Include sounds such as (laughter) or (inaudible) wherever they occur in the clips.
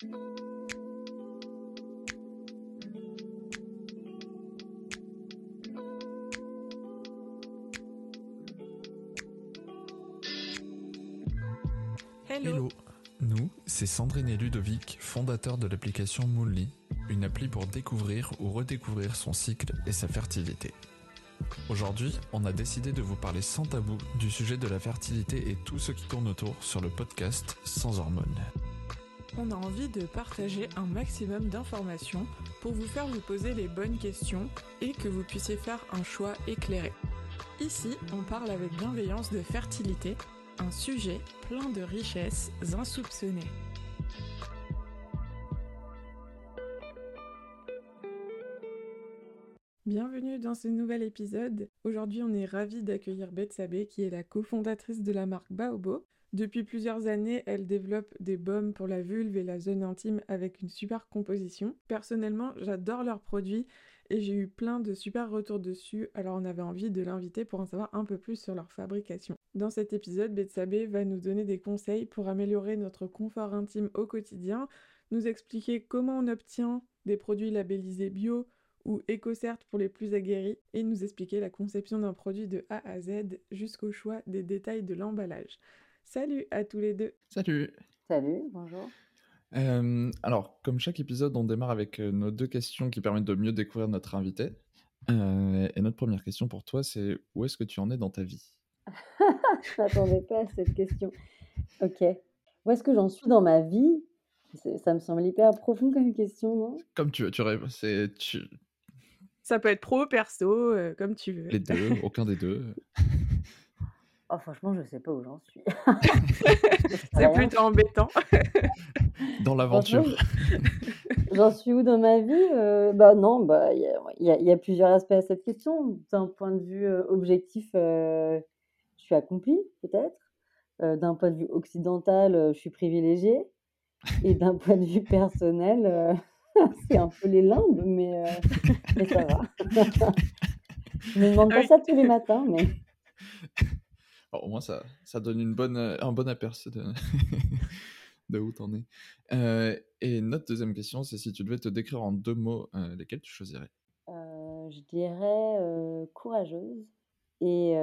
Hello. Nous, c'est Sandrine et Ludovic, fondateurs de l'application Moonly, une appli pour découvrir ou redécouvrir son cycle et sa fertilité. Aujourd'hui, on a décidé de vous parler sans tabou du sujet de la fertilité et tout ce qui tourne autour sur le podcast Sans hormones. On a envie de partager un maximum d'informations pour vous faire vous poser les bonnes questions et que vous puissiez faire un choix éclairé. Ici, on parle avec bienveillance de fertilité, un sujet plein de richesses insoupçonnées. Bienvenue dans ce nouvel épisode. Aujourd'hui, on est ravis d'accueillir Betsabé, qui est la cofondatrice de la marque Baobo. Depuis plusieurs années, elle développe des baumes pour la vulve et la zone intime avec une super composition. Personnellement, j'adore leurs produits et j'ai eu plein de super retours dessus, alors on avait envie de l'inviter pour en savoir un peu plus sur leur fabrication. Dans cet épisode, Betsabé va nous donner des conseils pour améliorer notre confort intime au quotidien, nous expliquer comment on obtient des produits labellisés bio ou EcoCert pour les plus aguerris et nous expliquer la conception d'un produit de A à Z jusqu'au choix des détails de l'emballage. Salut à tous les deux. Salut. Salut, bonjour. Euh, alors, comme chaque épisode, on démarre avec euh, nos deux questions qui permettent de mieux découvrir notre invité. Euh, et notre première question pour toi, c'est où est-ce que tu en es dans ta vie? (laughs) Je m'attendais pas à cette question. Ok. Où est-ce que j'en suis dans ma vie? Ça me semble hyper profond comme question, non? Comme tu veux, tu rêves. C'est tu... Ça peut être pro, perso, comme tu veux. Les deux, aucun des deux. (laughs) Oh, franchement, je sais pas où j'en suis. (laughs) c'est plutôt embêtant. (laughs) dans l'aventure. J'en suis où dans ma vie euh, Bah non, bah il y, y, a plusieurs aspects à cette question. D'un point de vue euh, objectif, euh, je suis accomplie, peut-être. d'un point de vue occidental, je suis privilégiée. Et d'un point de vue personnel, (laughs) c'est un peu les limbes, mais, mais ça va. je me demande pas ça tous les matins, mais au moins, ça, ça donne une bonne, euh, un bon aperçu de, (laughs) de où t'en es. Euh, et notre deuxième question, c'est si tu devais te décrire en deux mots, euh, lesquels tu choisirais? Je dirais courageuse et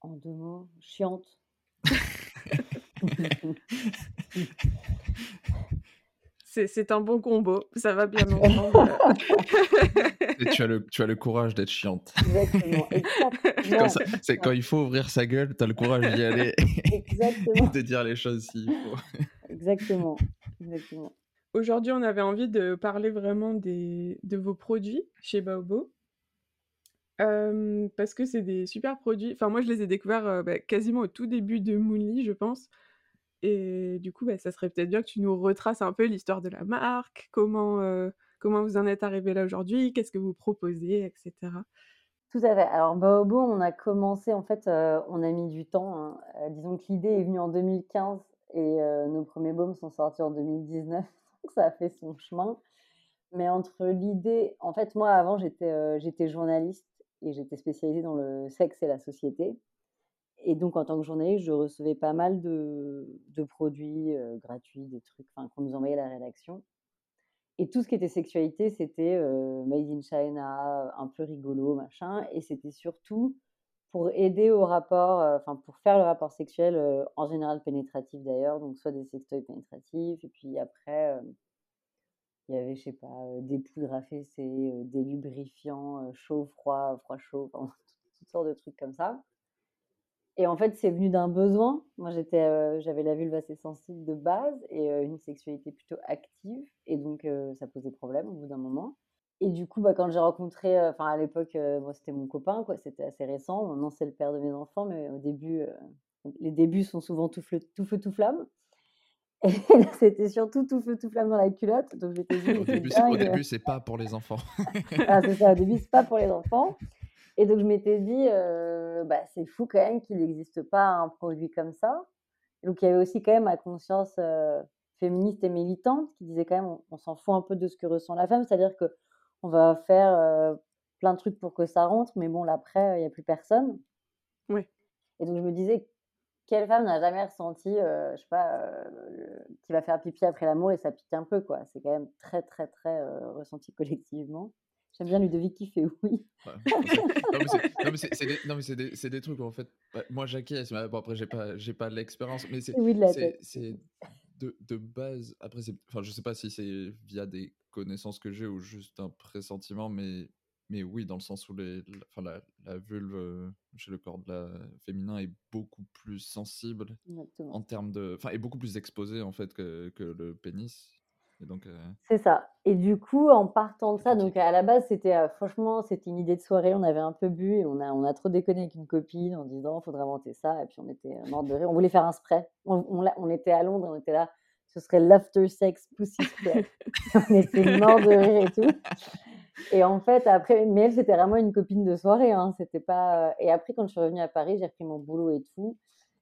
en deux mots, chiante. (laughs) (laughs) C'est un bon combo, ça va bien (laughs) ensemble. tu, as le, tu as le courage d'être chiante. Exactement. (laughs) C'est quand il faut ouvrir sa gueule, tu as le courage d'y aller (laughs) Exactement. et de dire les choses s'il faut. Exactement. Exactement. Aujourd'hui, on avait envie de parler vraiment des, de vos produits chez Baobo. Euh, parce que c'est des super produits. Enfin, moi, je les ai découverts euh, bah, quasiment au tout début de Moonly, je pense. Et du coup, bah, ça serait peut-être bien que tu nous retraces un peu l'histoire de la marque, comment, euh, vous en êtes arrivé là aujourd'hui, qu'est-ce que vous proposez, etc. Tout à fait. Alors, Baobo, on a commencé, en fait, euh, on a mis du temps. Hein. Euh, disons que l'idée est venue en 2015 et nos premiers baumes sont sortis en 2019. (laughs) Donc, ça a fait son chemin. Mais entre l'idée, en fait, moi, avant, j'étais journaliste et j'étais spécialisée dans le sexe et la société. Et donc, en tant que journaliste, je recevais pas mal de, produits gratuits, des trucs qu'on nous envoyait à la rédaction. Et tout ce qui était sexualité, c'était Made in China, un peu rigolo, machin. Et c'était surtout pour aider au rapport, enfin, pour faire le rapport sexuel, en général pénétratif d'ailleurs, donc soit des sextoys pénétratifs, et puis après, il y avait, je sais pas, des poudres fesser, des lubrifiants chaud, froid, froid, chaud, (laughs) toutes sortes de trucs comme ça. Et en fait, c'est venu d'un besoin. Moi, j'étais, euh, j'avais la vulve assez sensible de base et euh, une sexualité plutôt active. Et donc, euh, ça posait problème au bout d'un moment. Et du coup, bah, quand j'ai rencontré, enfin, à l'époque, moi, c'était mon copain, quoi. C'était assez récent. Maintenant, c'est le père de mes enfants, mais au début, les débuts sont souvent tout, feu, tout feu, tout flamme. (laughs) Et c'était surtout tout feu, tout flamme dans la culotte. Donc, j'étais dit, au, début, au début, c'est pas pour les enfants. ah, c'est ça, au début, c'est pas pour les enfants. Et donc, je m'étais dit, bah, c'est fou quand même qu'il n'existe pas un produit comme ça. donc, il y avait aussi quand même ma conscience féministe et militante qui disait quand même, on, s'en fout un peu de ce que ressent la femme. C'est-à-dire qu'on va faire plein de trucs pour que ça rentre, mais bon, l'après, il n'y a plus personne. Oui. Et donc, je me disais, quelle femme n'a jamais ressenti, je sais pas, qui va faire pipi après l'amour et ça pique un peu, quoi. C'est quand même très, très, très ressenti (laughs) collectivement. J'aime bien Ludovic qui fait oui. non, mais c'est des, des, des, trucs en fait. moi, j'acquiesce. Bon, après, j'ai pas, pas l'expérience, mais c'est de, de, base. Après, enfin, je sais pas si c'est via des connaissances que j'ai ou juste un pressentiment, mais mais oui, dans le sens où les, la, la, la, vulve chez le corps de la féminin est beaucoup plus sensible en termes de, enfin, est beaucoup plus exposée en fait que, que le pénis. Donc. C'est ça. Et du coup, en partant de ça, donc à la base, c'était franchement, c'était une idée de soirée. On avait un peu bu et on a, on a trop déconné avec une copine en disant, il faudrait inventer ça. Et puis on était mort de rire. On voulait faire un spray. On, on, on était à Londres, on était là. Ce serait l'after sex pussy spray. (laughs) on était mort de rire et tout. Et en fait, après, mais elle, c'était vraiment une copine de soirée. Hein, c'était pas... Euh, et après, quand je suis revenue à Paris, j'ai repris mon boulot et tout.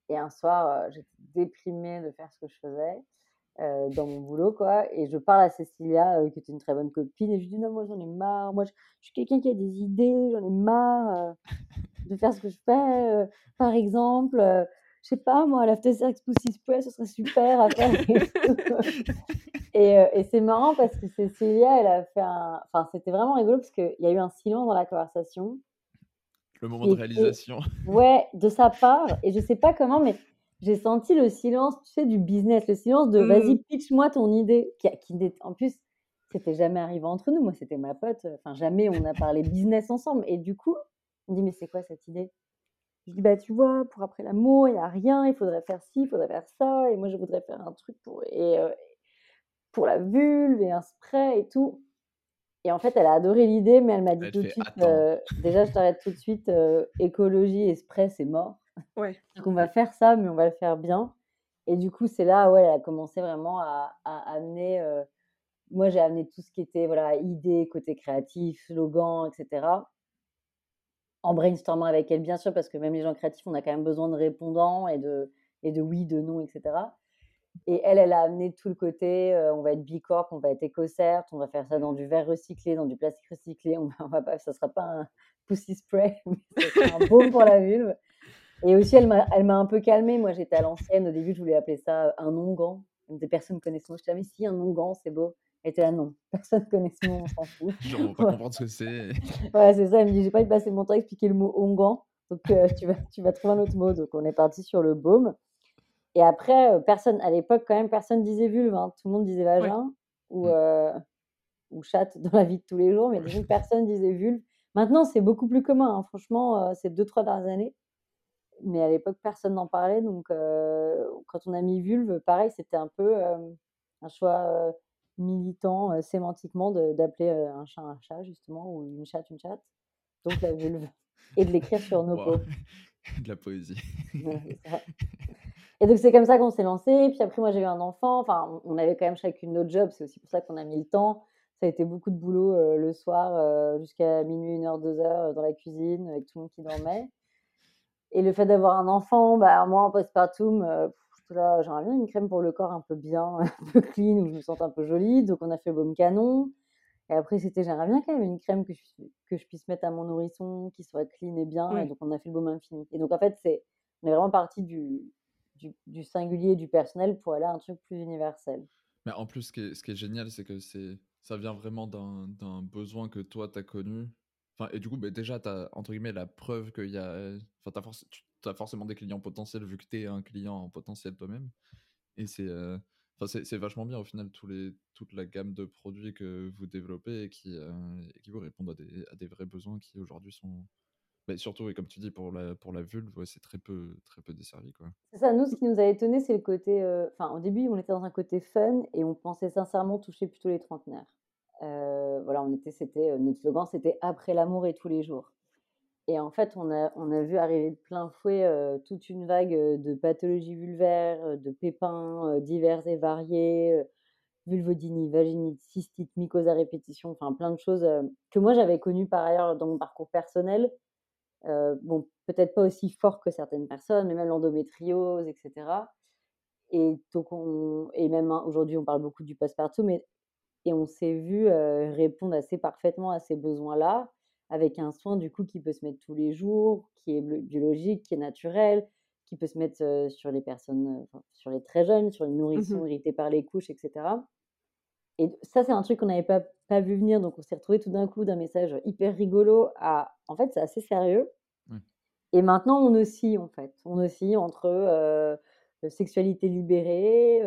Et un soir, euh, j'étais déprimée de faire ce que je faisais euh, dans mon boulot, quoi. Et je parle à Cécilia, qui était une très bonne copine, et je lui dis non, moi, j'en ai marre. Moi, je, suis quelqu'un qui a des idées, j'en ai marre de faire ce que je fais. par exemple, je sais pas, moi, l'after sex pussy ce serait super à faire. Et, euh, et c'est marrant parce que Cécilia, elle a fait un. Enfin, c'était vraiment rigolo parce qu'il y a eu un silence dans la conversation. Le moment de réalisation. Ouais, de sa part. Et je sais pas comment, mais j'ai senti le silence, tu sais, du business, le silence de vas-y, mmh. pitch-moi ton idée. Qui, qui, en plus, c'était jamais arrivé entre nous. Moi, c'était ma pote. Enfin, jamais on a parlé business ensemble. Et du coup, on dit, mais c'est quoi cette idée? Je dis, bah, tu vois, pour après l'amour, il n'y a rien. Il faudrait faire ci, il faudrait faire ça. Et moi, je voudrais faire un truc pour. Et, euh, pour la vulve et un spray et tout. Et en fait, elle a adoré l'idée, mais elle m'a dit tout de suite, euh, déjà, je t'arrête tout de suite, euh, écologie et spray, c'est mort. Ouais. (laughs) Donc on va faire ça, mais on va le faire bien. Et du coup, c'est là, ouais, elle a commencé vraiment à, amener. Euh, moi, j'ai amené tout ce qui était, voilà, idées, côté créatif, slogan, etc. En brainstormant avec elle, bien sûr, parce que même les gens créatifs, on a quand même besoin de répondants et de, et de oui, de non, etc. Et elle, elle a amené tout le côté, euh, on va être bicorp, on va être écocerte, on va faire ça dans du verre recyclé, dans du plastique recyclé. On, va, pas, ça sera pas un (laughs) pussy spray, (laughs) mais c'est un baume pour la vulve. Et aussi, elle m'a, un peu calmée. Moi, j'étais à l'ancienne. Au début, je voulais appeler ça un onguent. Des personnes connaissent mon. Je disais, mais si, un onguent, c'est beau. Elle était là, non. (laughs) Personne connaît ce mot, on s'en fout. Genre, on va pas comprendre ce que c'est. (laughs) ouais, c'est ça. Elle me dit, j'ai pas de passer mon temps à expliquer le mot onguent. Donc, euh, tu, vas, tu vas trouver un autre mot. Donc, on est parti sur le baume. Et après, personne, à l'époque, quand même, personne disait vulve. Hein. Tout le monde disait vagin ou, mmh. ou chatte dans la vie de tous les jours, mais personne personne disait vulve. Maintenant, c'est beaucoup plus commun. Hein. Franchement, ces deux, trois dernières années. Mais à l'époque, personne n'en parlait. Donc, quand on a mis vulve, pareil, c'était un peu un choix militant sémantiquement d'appeler un chat un chat, justement, ou une chatte une chatte. Donc, la vulve. (laughs) Et de l'écrire sur nos peaux. (laughs) De la poésie. Et donc, c'est comme ça qu'on s'est lancé. Puis après, moi, j'ai eu un enfant. Enfin, on avait quand même chacune notre job. C'est aussi pour ça qu'on a mis le temps. Ça a été beaucoup de boulot euh, le soir euh, jusqu'à minuit, une heure, deux heures euh, dans la cuisine avec tout le monde qui dormait. Et le fait d'avoir un enfant, bah, moi, en postpartum, là, j'aurais bien une crème pour le corps un peu bien, (laughs) un peu clean, où je me sente un peu jolie. Donc, on a fait baume canon. Et après, c'était, j'aimerais bien quand même une crème que je, que je puisse mettre à mon nourrisson, qui soit clean et bien. Et donc, on a fait le baume infini. Et donc, en fait, c'est, on est vraiment parti du, du, singulier du personnel pour aller à un truc plus universel. Mais en plus, ce qui est, ce qui est génial, c'est que c'est, ça vient vraiment d'un besoin que toi, tu as connu. Et du coup, bah, déjà, tu as, entre guillemets, la preuve qu'il y a... Enfin, tu as forcément des clients potentiels vu que tu es un client en potentiel toi-même. Et c'est... Euh, vachement bien au final toute la gamme de produits que vous développez et qui, euh, vous répondent à des, vrais besoins qui aujourd'hui sont, mais surtout, et comme tu dis, pour la, vulve, c'est très peu, très peu desservi. C'est ça, nous, ce qui nous a étonné, c'est le côté. Euh, enfin, au début, on était dans un côté fun et on pensait sincèrement toucher plutôt les trentenaires. Euh, voilà, on était, c'était, euh, notre slogan, c'était après l'amour et tous les jours. Et en fait, on a, on a vu arriver de plein fouet toute une vague de pathologies vulvaires, de pépins divers et variés, vulvodynie, vaginite, cystite, mycose à répétition, enfin plein de choses que moi j'avais connues par ailleurs dans mon parcours personnel, euh, bon, peut-être pas aussi fort que certaines personnes, mais même l'endométriose, etc. Et donc, on, et même hein, aujourd'hui, on parle beaucoup du postpartum, mais et on s'est vu euh, répondre assez parfaitement à ces besoins-là, avec un soin du coup qui peut se mettre tous les jours, qui est biologique, qui est naturel, qui peut se mettre sur les personnes, sur les très jeunes, sur les nourrissons mmh par les couches, etc. Et ça, c'est un truc qu'on n'avait pas, pas vu venir, donc on s'est retrouvé tout d'un coup d'un message hyper rigolo à, en fait, c'est assez sérieux. Et maintenant, on oscille, en fait. On oscille entre sexualité libérée,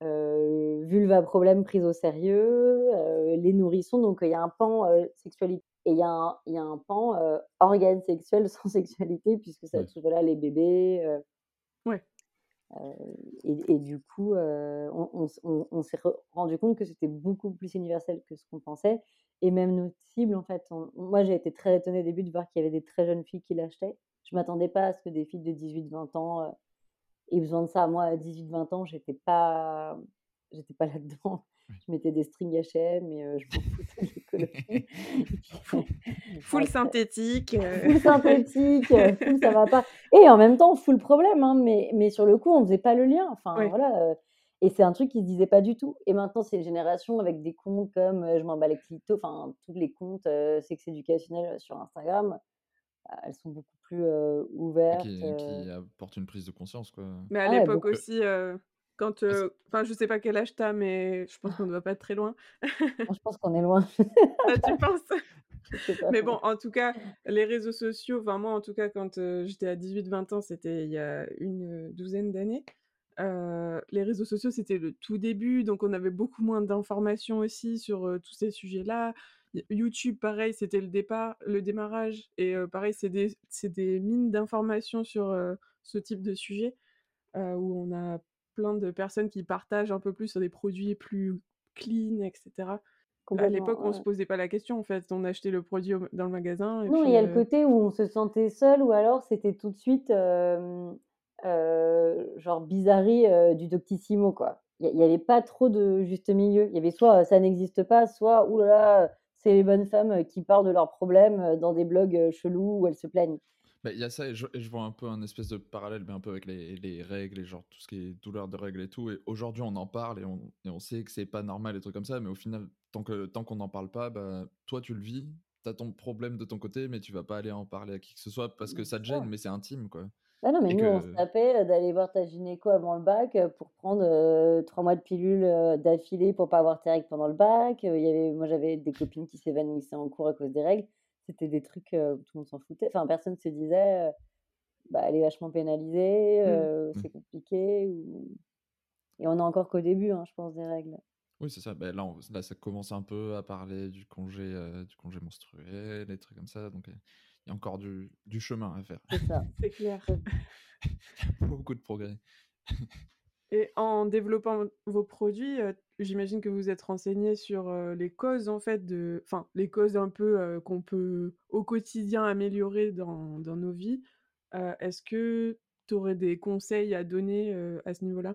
vulva problème prise au sérieux, les nourrissons. Donc, il y a un pan sexualité et il y, y, a un pan organe sexuel (laughs) sans sexualité, puisque ça touche voilà, les bébés. ouais. Et, et, du coup, on, on, on, s'est rendu compte que c'était beaucoup plus universel que ce qu'on pensait. Et même notre cible, en fait, moi j'ai été très étonnée au début de voir qu'il y avait des très jeunes filles qui l'achetaient. Je m'attendais pas à ce que des filles de 18-20 ans aient besoin de ça. Moi, à 18-20 ans, j'étais pas, j'étais pas là-dedans. Je mettais des strings H&M et je m'en foutais de l'écologie. (laughs) full synthétique. Full synthétique, full ça va pas. Et en même temps, full problème, hein, mais, mais sur le coup, on faisait pas le lien. Enfin, voilà. et c'est un truc qui se disait pas du tout. Et maintenant, c'est une génération avec des comptes comme Je m'en bats les clitos, enfin, tous les comptes sexe éducationnel sur Instagram elles sont beaucoup plus ouvertes. Qui, qui, apportent une prise de conscience, quoi. Mais à ah l'époque aussi, quand, ah, enfin, je sais pas quel âge t'as, mais je pense qu'on ne doit pas être très loin. je pense qu'on est loin. (laughs) ah, tu penses? (laughs) Mais bon, en tout cas, les réseaux sociaux, enfin moi en tout cas, quand j'étais à 18-20 ans, c'était il y a une douzaine d'années. les réseaux sociaux, c'était le tout début, donc on avait beaucoup moins d'informations aussi sur tous ces sujets-là. YouTube, pareil, c'était le départ, le démarrage, et pareil, c'est des, des, mines d'informations sur ce type de sujet où on a plein de personnes qui partagent un peu plus sur des produits plus clean, etc. À l'époque, on ne se posait pas la question, en fait. On achetait le produit dans le magasin. non, il y a le côté où on se sentait seul, ou alors c'était tout de suite genre bizarrerie du Doctissimo, quoi. Il n'y avait pas trop de juste milieu. Il y avait soit ça n'existe pas, soit oulala, c'est les bonnes femmes qui parlent de leurs problèmes dans des blogs chelous où elles se plaignent. Bah, il y a ça, et je, vois un peu un espèce de parallèle, mais un peu avec les, les, règles et genre tout ce qui est douleur de règles et tout. Et aujourd'hui, on en parle et on, et on sait que c'est pas normal, et trucs comme ça, mais au final, tant qu'on tant qu'on n'en parle pas, bah, toi, tu le vis, tu as ton problème de ton côté, mais tu vas pas aller en parler à qui que ce soit parce que ça te gêne, mais c'est intime, quoi. Ah non, mais nous, on se tapait d'aller voir ta gynéco avant le bac pour prendre trois mois de pilules d'affilée pour pas avoir tes règles pendant le bac. Il y avait, moi, j'avais des copines qui s'évanouissaient en cours à cause des règles c'était des trucs où tout le monde s'en foutait. Enfin, personne se disait, bah, elle est vachement pénalisée, mmh. Mmh. c'est compliqué. Ou... Et on est encore qu'au début, hein, je pense, des règles. Oui, c'est ça. Ben, là, là, ça commence un peu à parler du congé, du congé menstruel, des trucs comme ça. Donc, il y a encore du, du chemin à faire. C'est ça. c'est clair. (laughs) Beaucoup de progrès. Et en développant vos produits, j'imagine que vous êtes renseigné sur les causes en fait de, enfin les causes un peu qu'on peut au quotidien améliorer dans, dans nos vies. Est-ce que tu aurais des conseils à donner à ce niveau-là?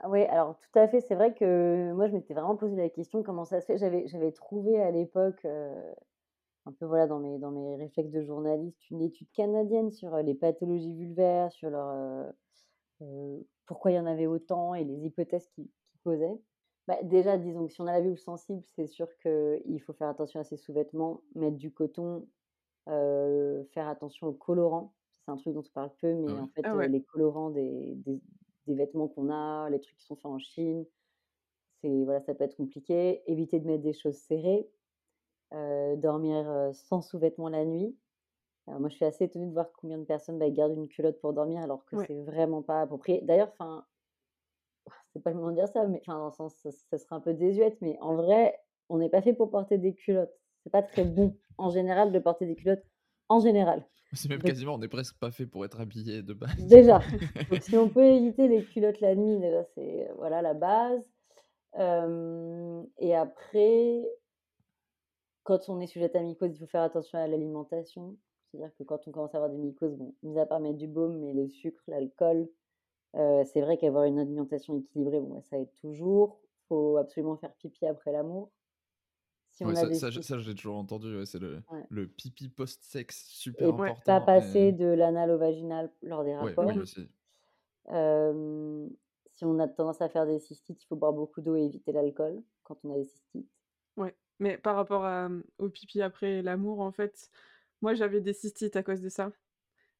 Ah Oui, alors tout à fait. C'est vrai que moi je m'étais vraiment posé la question comment ça se fait? J'avais, j'avais trouvé à l'époque un peu voilà dans mes dans mes réflexes de journaliste une étude canadienne sur les pathologies vulvaires, sur leur pourquoi il y en avait autant et les hypothèses qui, posaient. Bah, déjà, disons que si on a la vulve sensible, c'est sûr qu'il faut faire attention à ses sous-vêtements, mettre du coton, faire attention aux colorants. C'est un truc dont on parle peu, mais en fait, ah les colorants des, des, vêtements qu'on a, les trucs qui sont faits en Chine, c'est voilà, ça peut être compliqué. Éviter de mettre des choses serrées, dormir sans sous-vêtements la nuit moi, je suis assez étonnée de voir combien de personnes bah, gardent une culotte pour dormir alors que c'est vraiment pas approprié. D'ailleurs, enfin, (laughs) c'est pas le moment de dire ça, mais enfin, dans le sens, ça, serait un peu désuète, mais en vrai, on n'est pas fait pour porter des culottes. C'est pas très bon, en général, de porter des culottes, en général. C'est même quasiment, on n'est presque pas fait pour être habillé de base. Déjà. (laughs) Donc, si on peut éviter les culottes la nuit, déjà, c'est voilà la base. et après, quand on est sujet à mycose, il faut faire attention à l'alimentation. C'est-à-dire que quand on commence à avoir des mycoses, bon, mis à part mettre du baume, mais le sucre, l'alcool, euh, c'est vrai qu'avoir une alimentation équilibrée, bon, bah, ça aide toujours. Il faut absolument faire pipi après l'amour. Si ça, ça, j'ai toujours entendu, c'est le, le, pipi post-sexe, super Et important. Pas passer de l'anal au vaginal lors des rapports. Oui, aussi. si on a tendance à faire des cystites, il faut boire beaucoup d'eau et éviter l'alcool quand on a des cystites. Mais par rapport au pipi après l'amour, en fait, moi, j'avais des cystites à cause de ça.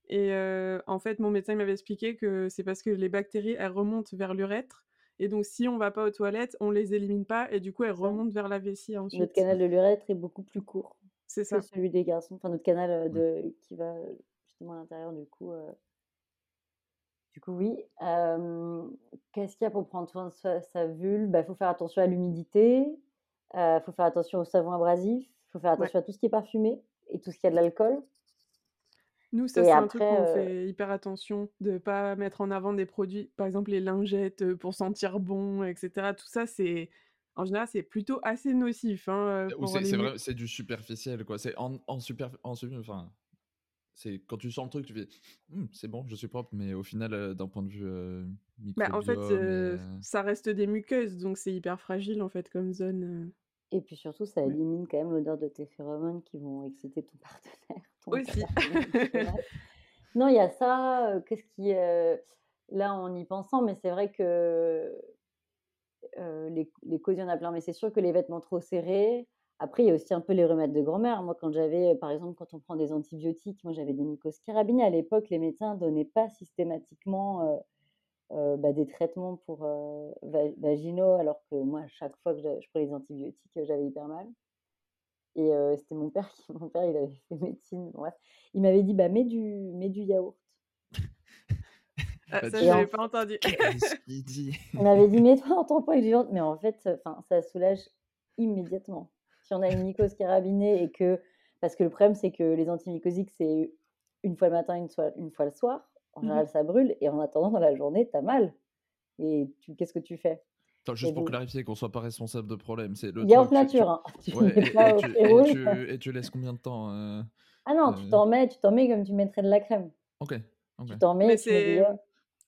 Et en fait, mon médecin m'avait expliqué que c'est parce que les bactéries, elles remontent vers l'urètre. Et donc, si on va pas aux toilettes, on les élimine pas et du coup, elles remontent vers la vessie ensuite. Notre canal de l'urètre est beaucoup plus court c'est ça. que celui des garçons. Enfin, notre canal de, qui va justement à l'intérieur, du coup. Du coup, oui. Qu'est-ce qu'il y a pour prendre soin de sa, vulve? Il bah, faut faire attention à l'humidité, il faut faire attention au savon abrasif, il faut faire attention à tout ce qui est parfumé et tout ce qui a de l'alcool. Nous, ça, c'est un truc qu'on fait hyper attention de ne pas mettre en avant des produits, par exemple les lingettes pour sentir bon, etc. Tout ça, c'est en général, c'est plutôt assez nocif. Hein, c'est c'est du superficiel, quoi. C'est en, en super, en, enfin, c'est quand tu sens le truc, tu fais, «Mmh, c'est bon, je suis propre, mais au final, d'un point de vue euh, bah, en fait, ça reste des muqueuses, donc c'est hyper fragile en fait comme zone. Et puis surtout, ça élimine quand même l'odeur de tes phéromones qui vont exciter ton (laughs) partenaire. Aussi. non, il y a ça. Qu'est-ce qui. là, en y pensant, mais c'est vrai que les, les causes, il y en a plein. Mais c'est sûr que les vêtements trop serrés. Après, il y a aussi un peu les remèdes de grand-mère. Moi, quand j'avais, par exemple, quand on prend des antibiotiques, moi j'avais des mycoses carabinés. À l'époque, les médecins ne donnaient pas systématiquement euh, bah, des traitements pour euh, vaginaux, alors que moi, à chaque fois que je, prenais les antibiotiques, j'avais hyper mal. Et euh, c'était mon (laughs) père qui, mon père, il avait fait médecine. Bref, il m'avait dit, bah, mets du, mets du yaourt. Ah, ça, je n'avais pas entendu. il, dit il m'avait dit, mets-toi en tampon avec du yaourt. Mais en fait, ça soulage immédiatement. Si on a une mycose carabinée et que. Parce que le problème, c'est que les antimycosiques, c'est une fois le matin, une fois, une fois le soir. En mmh général, ça brûle. Et en attendant, dans la journée, tu as mal. Et qu'est-ce que tu fais? Juste pour clarifier, qu'on soit pas responsable de problème, c'est le. Yaourt nature. Hein. (laughs) et, tu, laisses combien de temps euh, Ah non, tu euh t'en mets, tu t'en mets comme tu mettrais de la crème. Ok. Tu t'en mets.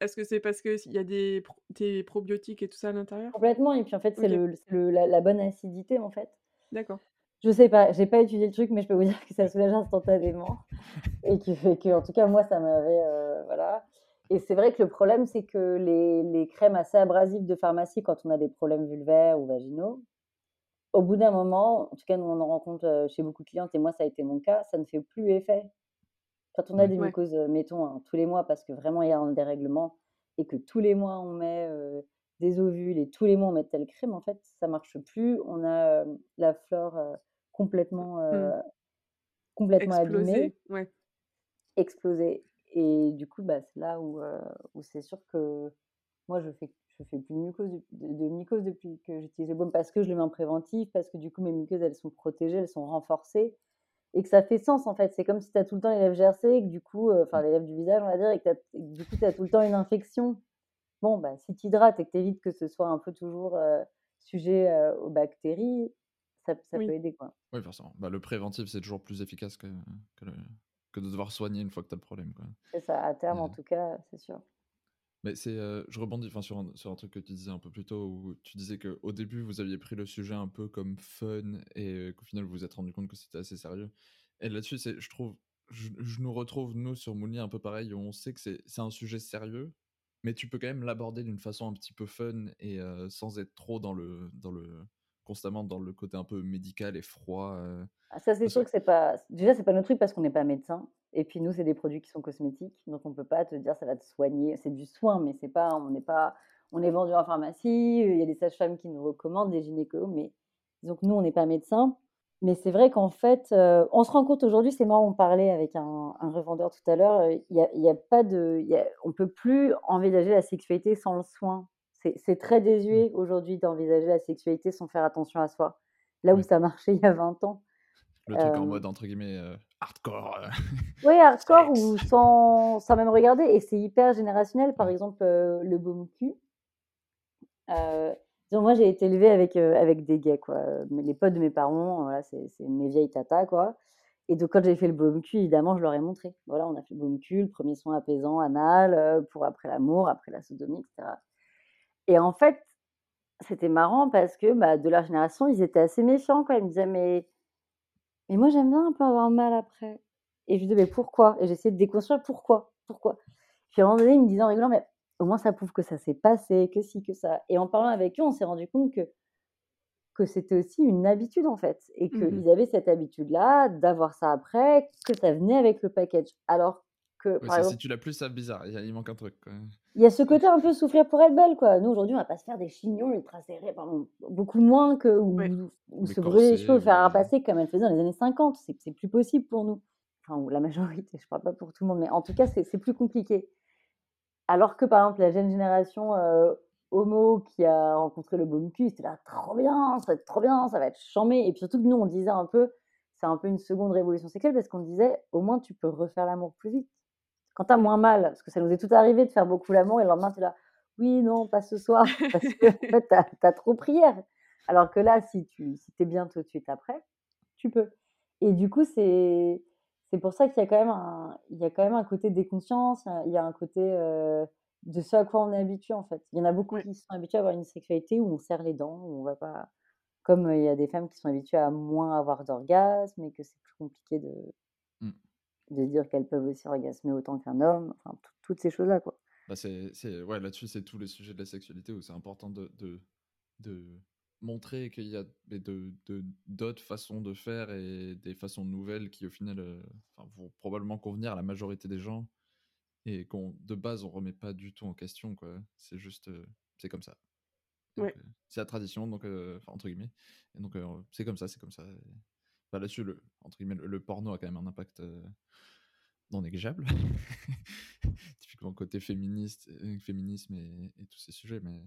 Est-ce que c'est parce qu'il y a des, des, probiotiques et tout ça à l'intérieur? Complètement. Et puis en fait, c'est le, la, la, bonne acidité en fait. D'accord. Je sais pas, j'ai pas étudié le truc, mais je peux vous dire que ça soulage instantanément. (laughs) et qui fait que, en tout cas, moi, ça m'avait. Euh, voilà. Et c'est vrai que le problème, c'est que les, les, crèmes assez abrasives de pharmacie, quand on a des problèmes vulvaires ou vaginaux, au bout d'un moment, en tout cas, nous, on en rencontre euh, chez beaucoup de clientes, et moi, ça a été mon cas, ça ne fait plus effet. Quand on a des mucoses, euh, mettons, hein, tous les mois, parce que vraiment, il y a un dérèglement, et que tous les mois, on met des ovules, et tous les mois, on met telle crème, en fait, ça marche plus. On a la flore complètement, euh, mmh. complètement abîmé, ouais. explosé. Et du coup, bah, c'est là où, euh, où c'est sûr que moi, je fais, je fais plus de mucose, de, mucose depuis que j'utilise le baume parce que je le mets en préventif, parce que du coup, mes mucoses, elles sont protégées, elles sont renforcées. Et que ça fait sens en fait. C'est comme si tu as tout le temps les lèvres gercées, et que du coup, euh, enfin les lèvres du visage, on va dire, et que, du coup, tu as tout le temps une infection. Bon, bah, si tu hydrates et que tu évites que ce soit un peu toujours sujet aux bactéries, ça, peut aider. Quoi. Oui, forcément. Bah, le préventif, c'est toujours plus efficace que, que, de devoir soigner une fois que tu as le problème. C'est ça, à terme, en tout cas, c'est sûr. Mais c'est, euh, je rebondis sur un, sur un truc que tu disais un peu plus tôt, où tu disais qu'au début, vous aviez pris le sujet un peu comme fun et qu'au final, vous vous êtes rendu compte que c'était assez sérieux. Et là-dessus, c'est, je trouve, je, nous retrouve, nous, sur Mouli, un peu pareil, où on sait que c'est, un sujet sérieux, mais tu peux quand même l'aborder d'une façon un petit peu fun et euh, sans être trop dans le, dans le, constamment dans le côté un peu médical et froid. Euh, ah, ça, c'est sûr que c'est pas. Déjà, c'est pas notre truc parce qu'on n'est pas médecin. Et puis nous, c'est des produits qui sont cosmétiques, donc on peut pas te dire ça va te soigner. C'est du soin, mais c'est pas. On n'est pas. On est vendu en pharmacie. Il y a des sages-femmes qui nous recommandent, des gynécos, mais donc nous, on n'est pas médecin. Mais c'est vrai qu'en fait, euh, on se rend compte aujourd'hui, c'est moi, on parlait avec un, revendeur tout à l'heure, il n'y a, y a, pas de, y a, on peut plus envisager la sexualité sans le soin. C'est très désuet mmh. aujourd'hui d'envisager la sexualité sans faire attention à soi. Là où ça marchait il y a 20 ans. Le truc en mode, entre guillemets, hardcore. (laughs) oui, hardcore ou sans, sans même regarder. Et c'est hyper générationnel. Par exemple, le baume cul. moi, j'ai été élevée avec, avec des gays, quoi. Les potes de mes parents, voilà, c'est mes vieilles tatas, quoi. Et donc, quand j'ai fait le baume cul, évidemment, je leur ai montré. Voilà, on a fait le baume cul, le premier soin apaisant anal, pour après l'amour, après la sodomie, etc. Et en fait, c'était marrant parce que bah, de leur génération, ils étaient assez méfiants. Quoi. Ils me disaient, mais, mais moi, j'aime bien un peu avoir mal après. Et je lui disais, mais pourquoi? Et j'essayais de déconstruire pourquoi. Pourquoi Puis à un moment donné, ils me disaient en rigolant, mais au moins ça prouve que ça s'est passé, que si, que ça. Et en parlant avec eux, on s'est rendu compte que, que c'était aussi une habitude en fait. Et qu'ils mmh avaient cette habitude-là d'avoir ça après, que ça venait avec le package. Alors que, par exemple, si tu l'as plus, c'est bizarre. Il, manque un truc. Il y a ce côté un peu souffrir pour être belle, quoi. Nous, aujourd'hui, on va pas se faire des chignons ultra serrés, pardon, beaucoup moins que ou, se brûler les cheveux, faire passer comme elle faisait dans les années 50. C'est plus possible pour nous. Enfin, ou la majorité, (laughs) je parle pas pour tout le monde, mais en tout cas, c'est plus compliqué. Alors que, par exemple, la jeune génération euh, homo qui a rencontré le bon cul, c'était là, trop bien, ça va être trop bien, ça va être chambé. Et puis surtout que nous, on disait un peu, c'est un peu une seconde révolution sexuelle parce qu'on disait, au moins, tu peux refaire l'amour plus vite. Quand t'as moins mal, parce que ça nous est tout arrivé de faire beaucoup l'amour et le lendemain, tu es là, oui, non, pas ce soir, (laughs) parce que en fait, t'as as trop prière. Alors que là, si tu si es bien tout de suite après, tu peux. Et du coup, c'est c'est pour ça qu'il y a quand même un il y a quand même un côté déconscience, il y a un côté euh, de ce à quoi on est habitué en fait. Il y en a beaucoup qui sont habitués à avoir une sexualité où on serre les dents, où on va pas. Comme il y a des femmes qui sont habituées à moins avoir d'orgasme et que c'est plus compliqué de. De dire qu'elles peuvent aussi orgasmer autant qu'un homme, enfin toutes ces choses-là quoi. Bah c'est, ouais, là-dessus, c'est tous les sujets de la sexualité où c'est important de, de, de, montrer qu'il y a de, d'autres façons de faire et des façons nouvelles qui, au final, vont probablement convenir à la majorité des gens et qu'on de base on remet pas du tout en question quoi. C'est juste c'est comme ça. C'est la tradition donc entre guillemets. Et donc c'est comme ça c'est comme ça bah, là-dessus le entre guillemets le, porno a quand même un impact non négligeable. (laughs) Typiquement côté féministe féminisme et, tous ces sujets mais,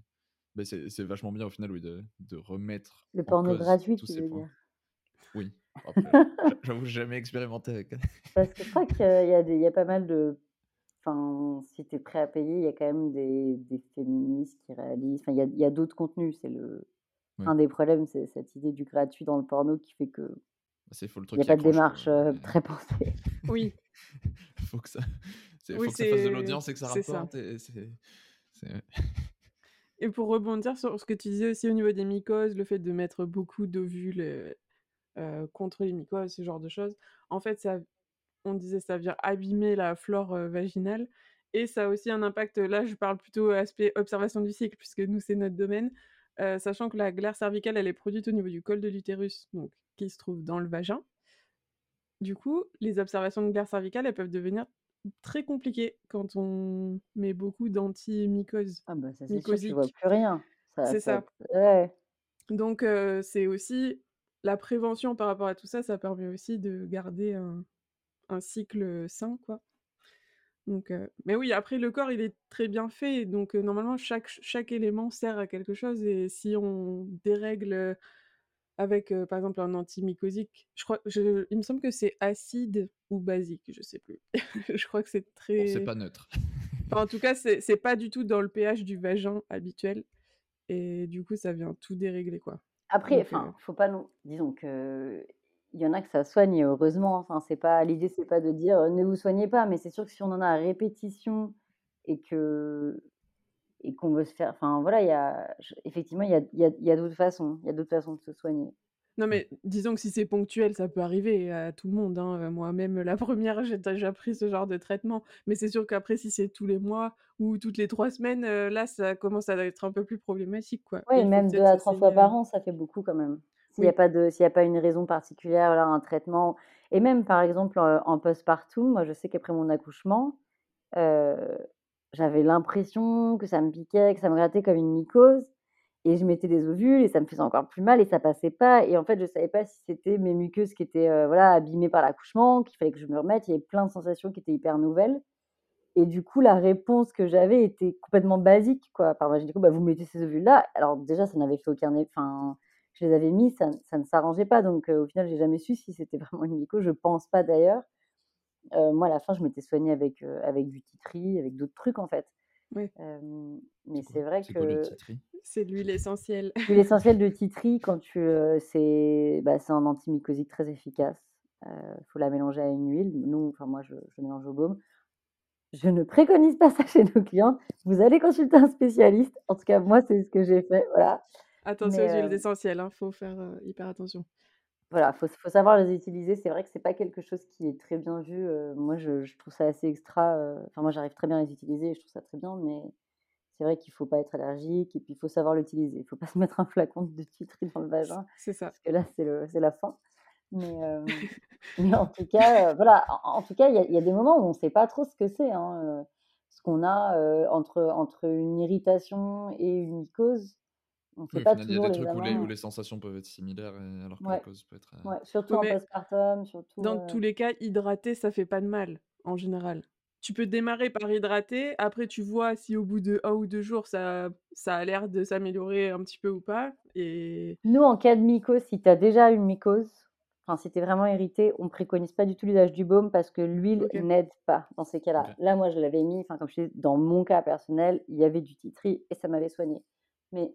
mais c'est vachement bien au final oui de, de remettre le porno gratuit tu veux dire. Oui. (laughs) J'avoue jamais expérimenté avec (laughs) parce que je crois qu'il y, y, a pas mal de Enfin, si tu es prêt à payer, il y a quand même des, des féministes qui réalisent. Enfin, il y a, y a d'autres contenus. C'est le un des problèmes, c'est cette idée du gratuit dans le porno qui fait que bah, il n'y a pas de démarche euh, très pensée. (laughs) Oui. (laughs) faut que ça, faut que ça fasse de l'audience et que ça rapporte. Et, et, pour rebondir sur ce que tu disais aussi au niveau des mycoses, le fait de mettre beaucoup d'ovules euh, euh contre les mycoses, ce genre de choses, en fait, ça on disait ça vient abîmer la flore vaginale. Et ça a aussi un impact, là je parle plutôt aspect observation du cycle, puisque nous c'est notre domaine, sachant que la glaire cervicale elle est produite au niveau du col de l'utérus, donc qui se trouve dans le vagin. Du coup, les observations de glaire cervicale elles peuvent devenir très compliquées quand on met beaucoup d'anti-mycoses. Ah bah ça c'est sûr, tu vois plus rien. C'est ça. Donc c'est aussi la prévention par rapport à tout ça, ça permet aussi de garder un, un cycle sain, quoi. Donc, mais oui, après le corps, il est très bien fait, donc normalement chaque, chaque élément sert à quelque chose. Et si on dérègle avec, par exemple, un antimycosique, je crois, il me semble que c'est acide ou basique, je sais plus. (laughs) je crois que c'est très. c'est pas neutre. en tout cas, c'est pas du tout dans le pH du vagin habituel, et du coup, ça vient tout dérégler, quoi. Après, enfin, faut pas non. Disons que il y en a que ça soigne heureusement. Enfin, c'est pas l'idée, c'est pas de dire ne vous soignez pas, mais c'est sûr que si on en a à répétition et que et qu'on veut se faire, enfin voilà, il y a effectivement il y a, y a, d'autres façons, il y a d'autres façons de se soigner. Non mais disons que si c'est ponctuel, ça peut arriver à tout le monde. Hein. Moi-même, la (laughs) première, j'ai déjà pris ce genre de traitement. Mais c'est sûr qu'après, si c'est tous les mois ou toutes les trois semaines, là, ça commence à être un peu plus problématique. Quoi. Oui, même deux à trois fois par an, ça fait beaucoup quand même. S'il n'y a, pas de, a pas une raison particulière, là, un traitement. Et même, par exemple, en postpartum, moi, je sais qu'après mon accouchement, j'avais l'impression que ça me piquait, que ça me grattait comme une mycose. Et je mettais des ovules et ça me faisait encore plus mal et ça passait pas. Et en fait, je savais pas si c'était mes muqueuses qui étaient voilà, abîmées par l'accouchement, qu'il fallait que je me remette. Il y avait plein de sensations qui étaient hyper nouvelles. Et du coup, la réponse que j'avais était complètement basique. Quoi. Enfin, moi, j'ai dit, bah, vous mettez ces ovules-là. Alors, déjà, ça n'avait fait aucun effet je les avais mis, ça, ne s'arrangeait pas. Donc, au final, j'ai jamais su si c'était (laughs) vraiment une mycose. Je pense pas d'ailleurs. Moi, à la fin, je m'étais soignée avec, avec du titri, avec d'autres trucs en fait. Oui. mais c'est vrai que. C'est l'huile essentielle. L'huile essentielle de titri, quand tu, c'est, bah, c'est un antimycosique très efficace. Il faut la mélanger à une huile. Nous, enfin moi, je, je mélange au baume. Je ne préconise pas ça chez nos clients. Vous allez consulter un spécialiste. En tout cas, moi, c'est ce que j'ai fait. Voilà. Attention aux huiles essentielles, il hein, faut faire hyper attention. Voilà, il faut, savoir les utiliser. C'est vrai que c'est pas quelque chose qui est très bien vu. moi, je, trouve ça assez extra. Enfin, moi, j'arrive très bien à les utiliser. Je trouve ça très bien, mais c'est vrai qu'il faut pas être allergique et puis il faut savoir l'utiliser. Il faut pas se mettre un flacon de titri dans le vagin. C'est ça. Parce que là, c'est la fin. Mais, (laughs) mais en tout cas, voilà, en, tout cas, il y, a des moments où on ne sait pas trop ce que c'est. Hein, ce qu'on a entre, entre une irritation et une mycose. On fait pas toujours il y a des trucs où les, où les, sensations peuvent être similaires, alors que la cause peut être. Ouais, surtout en postpartum. Surtout, dans tous les cas, hydrater, ça fait pas de mal, en général. Tu peux démarrer par hydrater, après tu vois si au bout de un ou deux jours ça, ça a l'air de s'améliorer un petit peu ou pas. Et... Nous, en cas de mycose, si tu as déjà une mycose, enfin si tu es vraiment irrité, on préconise pas du tout l'usage du baume parce que l'huile n'aide pas dans ces cas-là. Là, moi, je l'avais mis, enfin comme je dis, dans mon cas personnel, il y avait du titri et ça m'avait soigné. Mais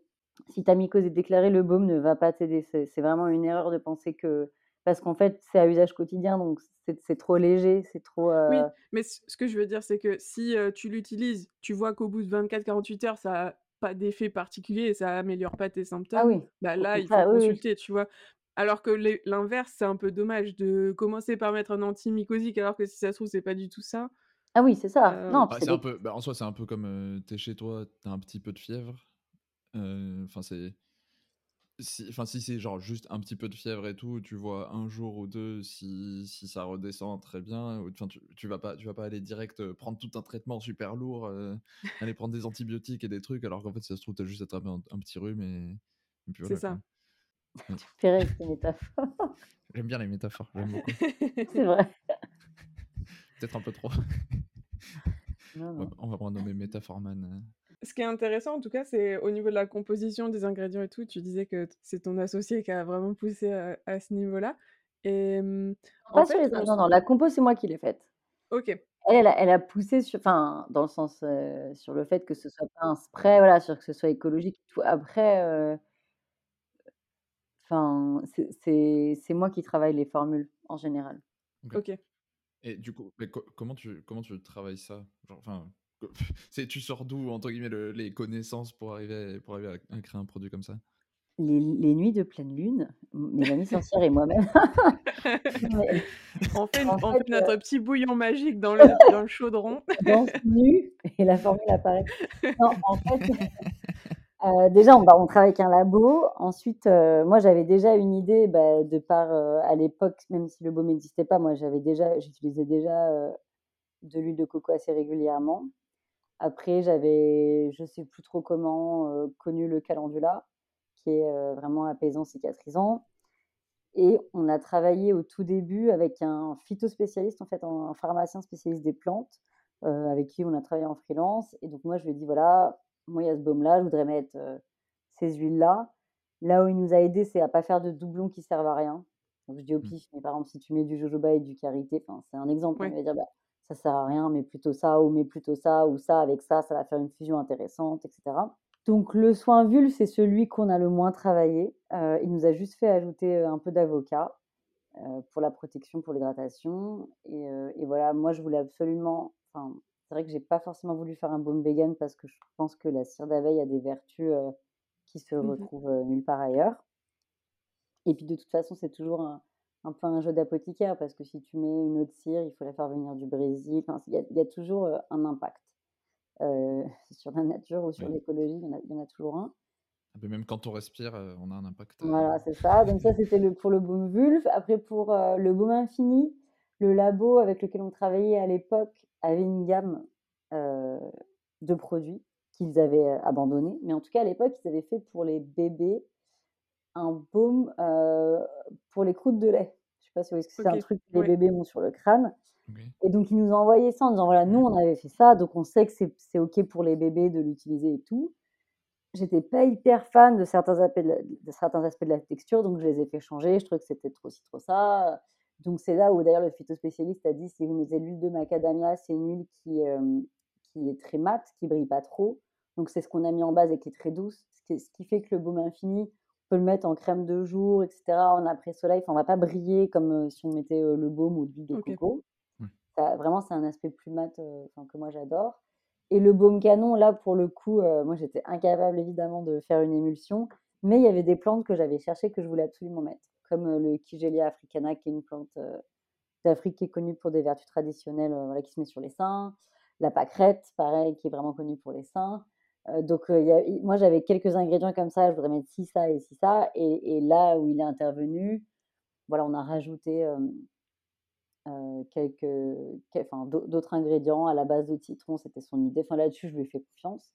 si ta mycose est déclarée, le baume ne va pas t'aider. C'est vraiment une erreur de penser que parce qu'en fait, c'est à usage quotidien, donc c'est trop léger, c'est trop. Oui, mais ce que je veux dire, c'est que si tu l'utilises, tu vois qu'au bout de 24-48 heures, ça n'a pas d'effet particulier et ça améliore pas tes ah symptômes, oui. bah là, il faut consulter, tu vois. Alors que l'inverse, c'est un peu dommage de commencer par mettre un antimycosique, alors que si ça se trouve, c'est pas du tout ça. Ah oui, c'est ça. Non, bah, un peu, bah, en soi, c'est un peu comme tu es chez toi, tu as un petit peu de fièvre. Enfin, c'est enfin, si c'est genre juste un petit peu de fièvre et tout, tu vois un jour ou deux si, si ça redescend très bien. Enfin, tu, tu, vas pas, tu vas pas aller direct euh, prendre tout un traitement super lourd, euh, (laughs) aller prendre des antibiotiques et des trucs, alors qu'en fait, ça se trouve, t'as juste attrapé un, un, petit rhume et, puis voilà. C'est ça. Tu fais tes métaphores. (laughs) J'aime bien les métaphores, j'aime beaucoup. (laughs) c'est vrai. Peut-être un peu trop. On, va, on va prendre nommer métaphoreman. Ce qui est intéressant, en tout cas, c'est au niveau de la composition des ingrédients et tout. Tu disais que c'est ton associé qui a vraiment poussé à, ce niveau-là. Et en fait, les ingrédients, non, la compo, c'est moi qui l'ai faite. Ok. Elle, elle a, poussé sur, enfin, dans le sens sur le fait que ce soit pas un spray, voilà, sur que ce soit écologique. Tout. Après, enfin, c'est moi qui travaille les formules en général. Ok. Et du coup, comment tu comment tu travailles ça? Enfin, (laughs) c'est tu sors d'où entre guillemets les connaissances pour arriver pour arriver à, créer un produit comme ça? Les, les, nuits de pleine lune, mes amis sorcières et moi-même. (laughs) (laughs) on, fait, notre euh petit bouillon magique dans le, dans le chaudron. Danse nue et la formule apparaît. Non, en fait, euh, déjà, on, bah, on, travaille avec un labo. Ensuite, euh, moi, j'avais déjà une idée bah, de par, à l'époque, même si le baume n'existait pas, moi, j'avais déjà, j'utilisais déjà de l'huile de coco assez régulièrement. Après, j'avais, je sais plus trop comment, connu le calendula, qui est vraiment apaisant, cicatrisant. Et on a travaillé au tout début avec un phytospécialiste, en fait, un pharmacien spécialiste des plantes, avec qui on a travaillé en freelance. Et donc, moi, je lui ai dit voilà, moi, il y a ce baume-là, je voudrais mettre ces huiles-là. Là où il nous a aidé, c'est à pas faire de doublons qui servent à rien. Donc, je dis au mmh. pif, mais par exemple, si tu mets du jojoba et du karité, c'est un exemple, on va dire bah, ça sert à rien, mais plutôt ça, ou mais plutôt ça, ou ça, avec ça, ça va faire une fusion intéressante, etc. Donc le soin vulve, c'est celui qu'on a le moins travaillé. Euh, il nous a juste fait ajouter euh, un peu d'avocat euh, pour la protection, pour l'hydratation. Et, voilà, moi je voulais absolument. Enfin, c'est vrai que j'ai pas forcément voulu faire un baume vegan parce que je pense que la cire d'abeille a des vertus qui se mmh retrouvent nulle part ailleurs. Et puis de toute façon, c'est toujours un, un peu un jeu d'apothicaire parce que si tu mets une autre cire, il faut la faire venir du Brésil. Enfin, il y, a toujours un impact (laughs) sur la nature ou sur l'écologie. Il, y en a toujours un. Ah, même quand on respire, on a un impact. Voilà, c'est ça. Donc ça, c'était le, pour le baume vulve. Après, pour le baume infini, le labo avec lequel on travaillait à l'époque avait une gamme de produits qu'ils avaient abandonnés. Mais en tout cas, à l'époque, ils avaient fait pour les bébés un baume pour les croûtes de lait. Je sais pas si vous voyez que c'est un truc que les bébés ont sur le crâne. Et donc, ils nous ont envoyé ça en disant voilà, nous, on avait fait ça, donc on sait que c'est OK pour les bébés de l'utiliser et tout. J'étais pas hyper fan de certains, aspects de, certains aspects de la texture, donc je les ai fait changer. Je trouvais que c'était trop ci, trop ça. Donc, c'est là où d'ailleurs le phytospécialiste a dit si vous mettez l'huile de macadamia, c'est une huile qui, qui est très mate, qui brille pas trop. Donc, c'est ce qu'on a mis en base et qui est très douce, ce qui fait que le baume infini, peut le mettre en crème de jour, etc., en après-soleil. Enfin, on va pas briller comme si on mettait le baume ou l'huile de coco. vraiment, c'est un aspect plus mat que moi j'adore. Et le baume canon, là, pour le coup, moi j'étais incapable évidemment de faire une émulsion, mais il y avait des plantes que j'avais cherchées que je voulais absolument mettre, comme le Kigelia africana, qui est une plante d'Afrique qui est connue pour des vertus traditionnelles, voilà, qui se met sur les seins. La pâquerette, pareil, qui est vraiment connue pour les seins donc, moi, j'avais quelques ingrédients comme ça. Je voudrais mettre ci, ça et ci, ça. Et, là où il est intervenu, voilà, on a rajouté quelques, enfin, d'autres ingrédients à la base de citron. C'était son idée. Enfin, là-dessus, je lui ai fait confiance.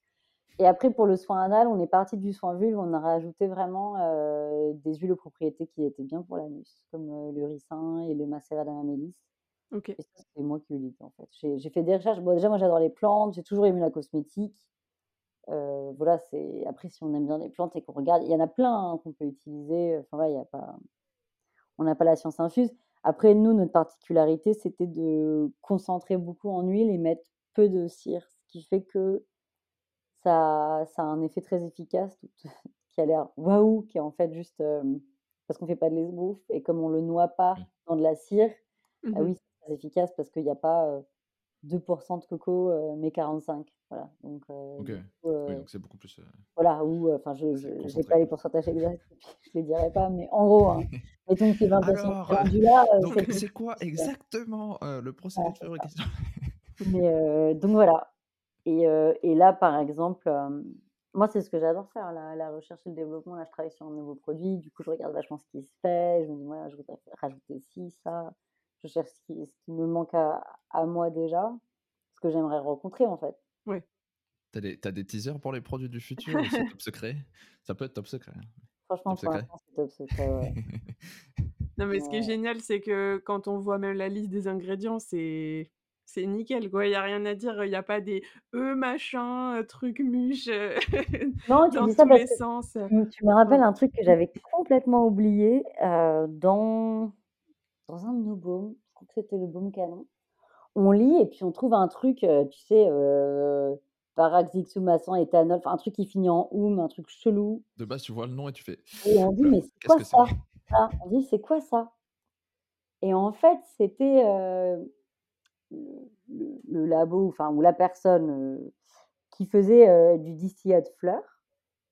Et après, pour le soin anal, on est parti du soin vulve. On a rajouté vraiment des huiles aux propriétés qui étaient bien pour l'anus, comme le ricin et le macérat d'amamélis. Ok. Et ça, c'est moi qui l'ai dit, en fait. J'ai fait des recherches. Bon, déjà, moi, j'adore les plantes. J'ai toujours aimé la cosmétique. Voilà, c'est après si on aime bien les plantes et qu'on regarde, il y en a plein hein, qu'on peut utiliser. Enfin voilà, il y a pas, on n'a pas la science infuse. Après, nous, notre particularité, c'était de concentrer beaucoup en huile et mettre peu de cire, ce qui fait que ça, ça a un effet très efficace, (laughs) qui a l'air waouh, qui est en fait juste parce qu'on fait pas de l'esbrouf et comme on le noie pas mmh. dans de la cire, ah mmh oui, c'est très efficace parce qu'il n'y a pas 2% de coco, mais 45. Voilà. Donc, ok. oui, donc c'est beaucoup plus. Voilà, ou enfin, je n'ai pas les pourcentages exacts, (laughs) je les dirai pas, mais en gros, hein, (laughs) mettons que c'est 20% de là. c'est quoi (laughs) exactement le procédé de fabrication mais, Donc voilà. Et, et, là, par exemple, moi, c'est ce que j'adore faire, la, la, recherche et le développement. Là, je travaille sur un nouveau produit, du coup, je regarde vachement ce qui se fait. Je me dis, voilà, je voudrais rajouter ci, ça je cherche ce qui, ce qui me manque à, à, moi déjà, ce que j'aimerais rencontrer en fait. Oui. T'as des, as des teasers pour les produits du futur C'est (laughs) top secret? Ça peut être top secret. Hein. Franchement, top secret. c'est top secret, ouais. (laughs) non, mais ce qui est génial, c'est que quand on voit même la liste des ingrédients, c'est c'est nickel quoi, il y a rien à dire, il y a pas des eux machin, truc muche non, (laughs) tu dis ça parce que tu me rappelles un truc que j'avais complètement oublié euh, dans dans un de nos baumes, je crois que c'était le baume canon. On lit et puis on trouve un truc, tu sais, euh, paraxyxomaçon, éthanol, enfin un truc qui finit en oum, un truc chelou. De base, tu vois le nom et tu fais. Et on dit, mais c'est quoi ça? ah, On dit, c'est quoi ça? Et en fait, c'était le, labo, enfin, ou la personne qui faisait du distillat de fleurs,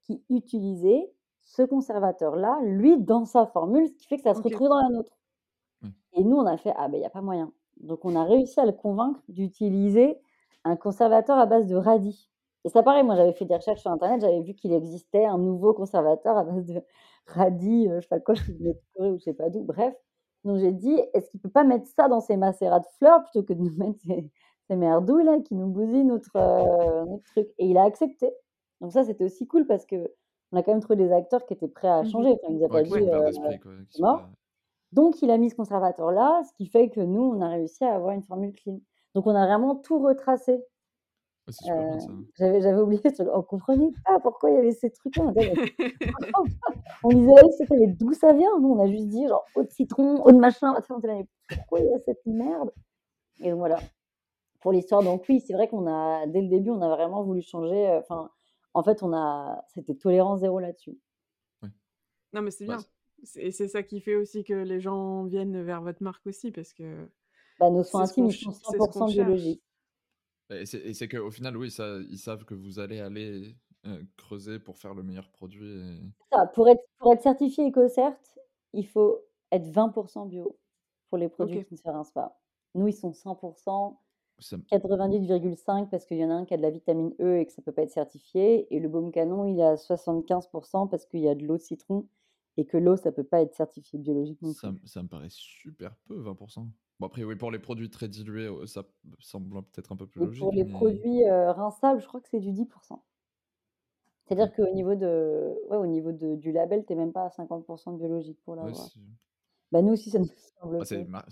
qui utilisait ce conservateur-là, lui, dans sa formule, ce qui fait que ça se retrouve dans la nôtre. Et nous, on a fait, ah ben, il n'y a pas moyen. Donc, on a réussi à le convaincre d'utiliser un conservateur à base de radis. Et ça paraît, moi, j'avais fait des recherches sur Internet, j'avais vu qu'il existait un nouveau conservateur à base de radis, euh, je sais pas quoi, je Corée ou je sais pas d'où. Bref, donc j'ai dit, est-ce qu'il peut pas mettre ça dans ses macérats de fleurs plutôt que de nous mettre ces, merdouilles là qui nous bousillent notre, euh, notre truc? Et il a accepté. Donc ça, c'était aussi cool parce que on a quand même trouvé des acteurs qui étaient prêts à mmh changer. Enfin, il nous a pas dit, euh, donc, il a mis ce conservateur-là, ce qui fait que nous, on a réussi à avoir une formule clean. Donc, on a vraiment tout retracé. Euh, hein. J'avais oublié, on comprenait pas pourquoi il y avait ces trucs-là. (laughs) on disait, mais d'où ça vient? Nous, on a juste dit, genre, eau de citron, eau de machin. Pourquoi il y a cette merde? Et donc, voilà. Pour l'histoire, donc oui, c'est vrai qu'on a, dès le début, on a vraiment voulu changer. Euh, enfin, en fait, on a, c'était tolérance zéro là-dessus. Non, mais c'est bien. Et c'est ça qui fait aussi que les gens viennent vers votre marque aussi, parce que. Bah, nos soins intimes, ils sont 100% biologiques. Et c'est qu'au final, oui, ça, ils savent que vous allez aller creuser pour faire le meilleur produit. Ça, pour, être, pour être certifié EcoCert, il faut être 20% bio pour les produits qui ne se rincent pas. Nous, ils sont 100%. 98,5 parce qu'il y en a un qui a de la vitamine E et que ça ne peut pas être certifié. Et le baume canon, il est à 75% parce qu'il y a de l'eau de citron et que l'eau, ça peut pas être certifié biologiquement. Ça, ça, me paraît super peu, 20%. Bon, après, oui, pour les produits très dilués, ça semble peut-être un peu plus logique. Pour les produits rinçables, je crois que c'est du 10%. C'est-à-dire qu'au niveau, de, ouais, au niveau de, du label, tu n'es même pas à 50% de biologique pour l'avoir. bah, nous aussi, ça nous (laughs) semble. Bah,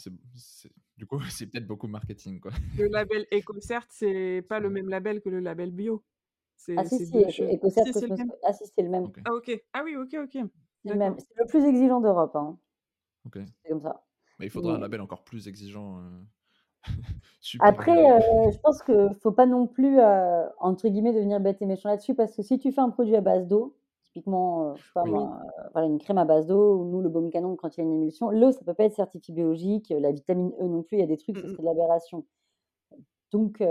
du coup, (laughs) c'est peut-être beaucoup marketing. Quoi. Le label EcoCert, c'est (laughs) pas le même label que le label bio. Ah si, si, EcoCert, c'est le, même. Ah, si, c'est le même. Ah, ok. Ah oui, ok, ok. C'est le plus exigeant d'Europe. Hein. C'est comme ça. Mais il faudra un label encore plus exigeant. Euh, (laughs) Après, euh, je pense qu'il ne faut pas non plus, euh, entre guillemets, devenir bête et méchant là-dessus, parce que si tu fais un produit à base d'eau, typiquement, je sais pas voilà, une crème à base d'eau, ou nous, le baume canon, quand il y a une émulsion, l'eau, ça ne peut pas être certifié biologique, la vitamine E non plus, il y a des trucs, ça serait de l'aberration. Donc,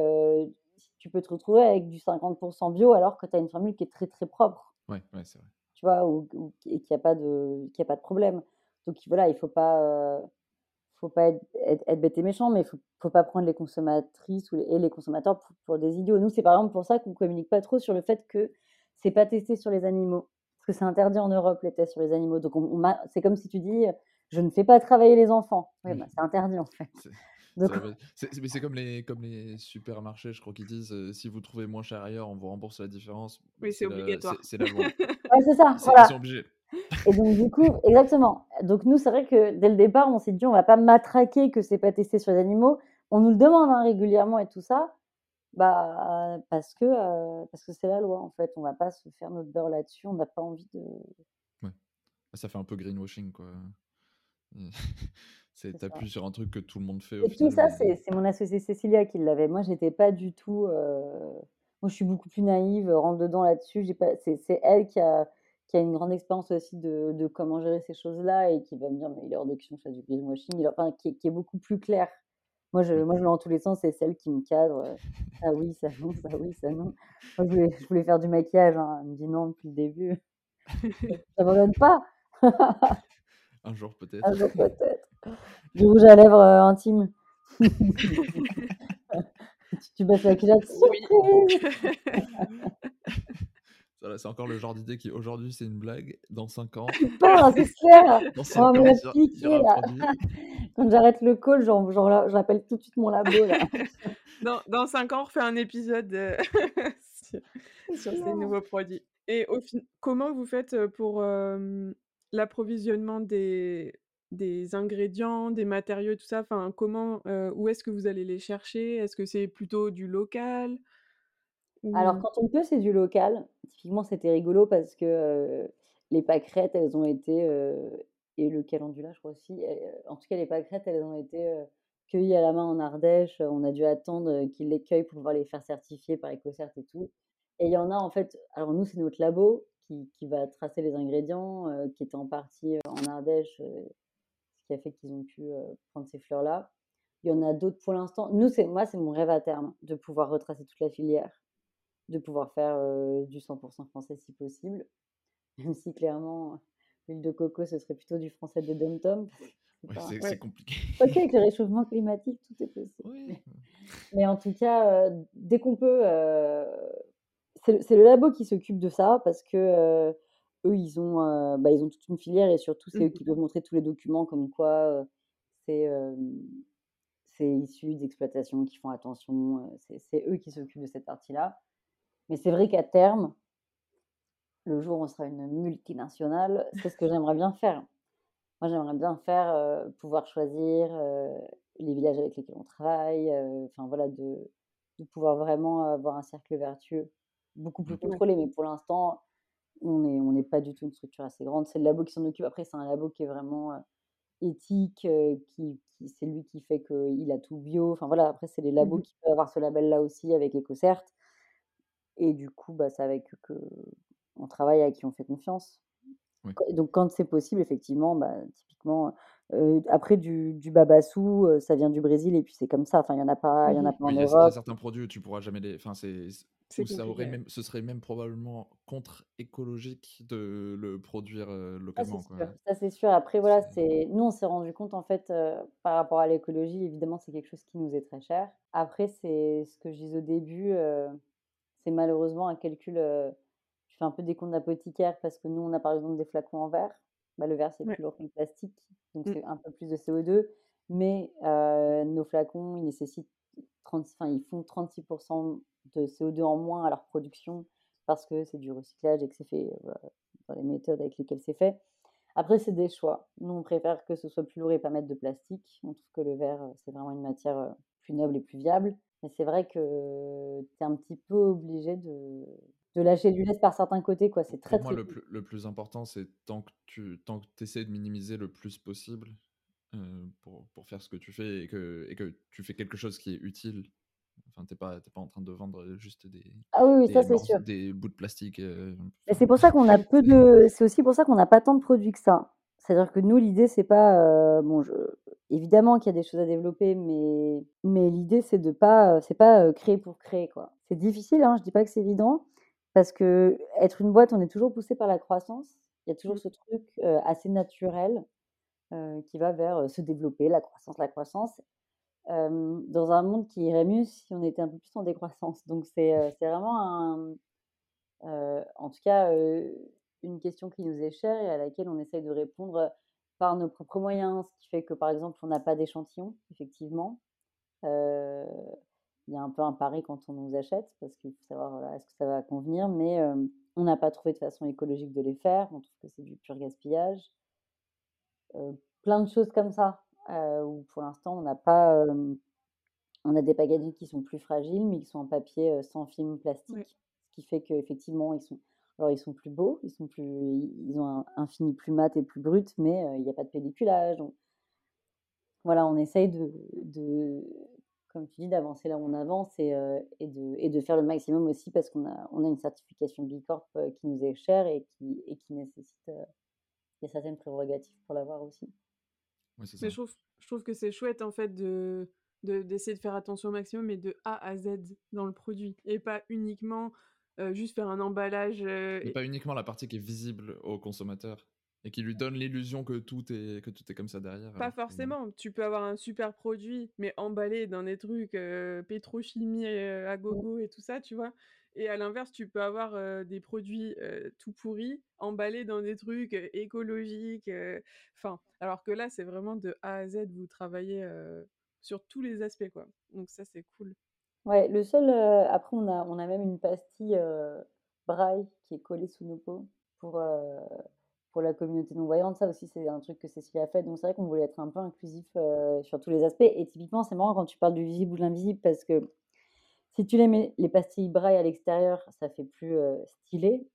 tu peux te retrouver avec du 50% bio alors que tu as une formule qui est très très propre. Oui, ouais, c'est vrai vois, ou, et qu'il n'y a, pas de, a pas de problème. Donc voilà, il ne faut pas, euh, faut pas être, être, bête et méchant, mais il ne faut, faut, pas prendre les consommatrices ou les, et les consommateurs pour, des idiots. Nous, c'est par exemple pour ça qu'on ne communique pas trop sur le fait que c'est pas testé sur les animaux. parce que c'est interdit en Europe les tests sur les animaux. Donc on, c'est comme si tu dis, je ne fais pas travailler les enfants. Oui, bah, c'est interdit en fait. C'est c'est comme les, comme les supermarchés, je crois qu'ils disent si vous trouvez moins cher ailleurs, on vous rembourse la différence. Oui, c'est obligatoire. C'est la loi. (laughs) ouais, c'est ça. Voilà. Ils sont obligés. Et donc, du coup, (laughs) exactement. Donc, nous, c'est vrai que dès le départ, on s'est dit, on va pas matraquer que c'est pas testé sur les animaux. On nous le demande hein, régulièrement et tout ça. Bah, parce que parce que c'est la loi, en fait. On va pas se faire notre beurre là-dessus. On n'a pas envie de. Ouais. Bah, ça fait un peu greenwashing, quoi. C'est appuies sur un truc que tout le monde fait. Au et tout ça, c'est mon associée Cécilia qui l'avait. Moi, j'étais pas du tout. Moi, je suis beaucoup plus naïve, rentre dedans là-dessus. C'est elle qui a, qui a une grande expérience aussi de, de comment gérer ces choses-là et qui va me dire mais il est hors de question fasse du greenwashing. Enfin, qui, qui, est beaucoup plus clair. Moi, je, moi, je dans tous les sens, c'est celle qui me cadre. Ah oui, ça non, ça oui, ça non. Moi, je voulais, je voulais faire du maquillage. Hein. Elle me dit non depuis le début. (laughs) ça ne donne pas. (laughs) Un jour peut-être. Un jour peut-être. Du rouge à lèvres euh, intime. (laughs) tu, tu baisses la culotte. Oui. (laughs) c'est encore le genre d'idée qui aujourd'hui c'est une blague, dans 5 ans. c'est clair. (laughs) Dans 5 ans, là. Quand j'arrête le call, j'appelle tout de suite mon labo là. dans, dans 5 ans, on refait un épisode euh, sur, sur ces nouveaux produits. Et au fin... comment vous faites euh, pour l'approvisionnement des, des ingrédients, des matériaux, tout ça Enfin, comment, euh, où est-ce que vous allez les chercher? Est-ce que c'est plutôt du local Alors, quand on peut, c'est du local. Typiquement, c'était rigolo parce que les pâquerettes, elles ont été, et le calendula, je crois aussi, en tout cas, les pâquerettes, elles ont été cueillies à la main en Ardèche. On a dû attendre qu'ils les cueillent pour pouvoir les faire certifier par EcoCert et tout. Et il y en a, en fait, alors nous, c'est notre labo qui, qui, va tracer les ingrédients, qui était en partie en Ardèche, qui a fait qu'ils ont pu prendre ces fleurs-là. Il y en a d'autres pour l'instant. Nous, c'est moi, c'est mon rêve à terme de pouvoir retracer toute la filière, de pouvoir faire du 100% français si possible. (laughs) Même si clairement, l'huile de coco, ce serait plutôt du français de Dom Tom. c'est compliqué. Ok, avec le réchauffement climatique, tout est possible. (laughs) Mais en tout cas, dès qu'on peut, c'est le labo qui s'occupe de ça parce que eux, ils ont, bah, ils ont toute une filière et surtout, c'est eux mmh qui peuvent montrer tous les documents comme quoi c'est c'est issu d'exploitations qui font attention. c'est eux qui s'occupent de cette partie-là. Mais c'est vrai qu'à terme, le jour où on sera une multinationale, c'est ce que j'aimerais bien faire. Moi, j'aimerais bien faire, pouvoir choisir les villages avec lesquels on travaille, enfin voilà, de, de, pouvoir vraiment avoir un cercle vertueux, beaucoup plus mmh contrôlé. Mais pour l'instant, on n'est on n'est pas du tout une structure assez grande. C'est le labo qui s'en occupe. Après, c'est un labo qui est vraiment éthique, qui, c'est lui qui fait qu'il a tout bio. Enfin voilà, après, c'est les labos mmh qui peuvent avoir ce label-là aussi avec EcoCert. Et du coup, bah, c'est avec eux qu'on travaille, à qui on fait confiance. Donc, quand c'est possible, effectivement, bah, typiquement, après du, du babassou, ça vient du Brésil et puis c'est comme ça. Enfin, il y en a pas, il y en a pas en Europe. Il y a certains produits, tu pourras jamais les. Enfin, c'est ça aurait même, ce serait même probablement contre-écologique de le produire localement. Ça, c'est sûr. Après, voilà, c'est nous, on s'est rendu compte, en fait, par rapport à l'écologie, évidemment, c'est quelque chose qui nous est très cher. Après, c'est ce que je disais au début, c'est malheureusement un calcul. je fais un peu des comptes d'apothicaire parce que nous, on a par exemple des flacons en verre. Bah, le verre, c'est plus lourd que le plastique, donc mmh. c'est un peu plus de CO2. Mais nos flacons, ils nécessitent 30, enfin, ils font 36% de CO2 en moins à leur production parce que c'est du recyclage et que c'est fait euh, dans les méthodes avec lesquelles c'est fait. Après, c'est des choix. Nous, on préfère que ce soit plus lourd et pas mettre de plastique. On trouve que le verre, euh, c'est vraiment une matière euh, plus noble et plus viable. Mais c'est vrai que tu es un petit peu obligé de, de lâcher du lait par certains côtés. Quoi. C'est très, Pour moi, le, plus, le plus important, c'est tant que tu tant que essaies de minimiser le plus possible pour, pour, faire ce que tu fais et que, et que tu fais quelque chose qui est utile Enfin, t'es pas, pas en train de vendre juste des, ah oui, ça, c'est sûr. des bouts de plastique. Euh, c'est pour ça qu'on a (laughs) peu de. C'est aussi pour ça qu'on n'a pas tant de produits que ça. C'est-à-dire que nous, l'idée, c'est pas. Euh, bon, je... évidemment qu'il y a des choses à développer, mais, mais l'idée, c'est de pas. C'est pas euh, créer pour créer, quoi. C'est difficile, hein, je dis pas que c'est évident, parce que être une boîte, on est toujours poussé par la croissance. Il y a toujours mmh. ce truc assez naturel qui va vers se développer, la croissance, la croissance dans un monde qui irait mieux si on était un peu plus en décroissance. Donc c'est vraiment en tout cas, une question qui nous est chère et à laquelle on essaye de répondre par nos propres moyens, ce qui fait que, par exemple, on n'a pas d'échantillon, effectivement. Il y a un peu un pari quand on nous achète, parce qu'il faut savoir voilà, est-ce que ça va convenir, mais on n'a pas trouvé de façon écologique de les faire, on trouve que c'est du pur gaspillage. plein de choses comme ça, où pour l'instant on n'a pas... on a des packaging qui sont plus fragiles, mais qui sont en papier sans film plastique, ce qui fait qu'effectivement ils sont... Alors ils sont plus beaux, ils, sont plus, ils ont un, fini plus mat et plus brut, mais il n'y a pas de pelliculage. voilà, on essaye de, comme tu dis, d'avancer là où on avance et, euh, et, de, et, de, faire le maximum aussi parce qu'on a, on a une certification Bicorp euh, qui nous est chère et qui, et qui nécessite euh, il y a certaines prérogatives pour l'avoir aussi. Mais je trouve, je trouve que c'est chouette en fait de d'essayer de, faire attention au maximum et de A à Z dans le produit et pas uniquement juste faire un emballage. et pas uniquement la partie qui est visible au consommateur. Et qui lui donne l'illusion que tout est que tout est comme ça derrière. Pas forcément. Tu peux avoir un super produit, mais emballé dans des trucs euh, pétrochimie euh, à gogo et tout ça, tu vois? Et à l'inverse, tu peux avoir des produits tout pourris, emballés dans des trucs écologiques. Enfin, alors que là, c'est vraiment de A à Z, vous travaillez sur tous les aspects, quoi. Donc ça, c'est cool. Ouais, le seul. après, on a, on a même une pastille braille qui est collée sous nos peaux pour pour la communauté non-voyante. Ça aussi, c'est un truc que Cécile a fait. Donc, c'est vrai qu'on voulait être un peu inclusif sur tous les aspects. Et typiquement, c'est marrant quand tu parles du visible ou de l'invisible parce que si tu les mets les pastilles braille à l'extérieur, ça fait plus euh, stylé.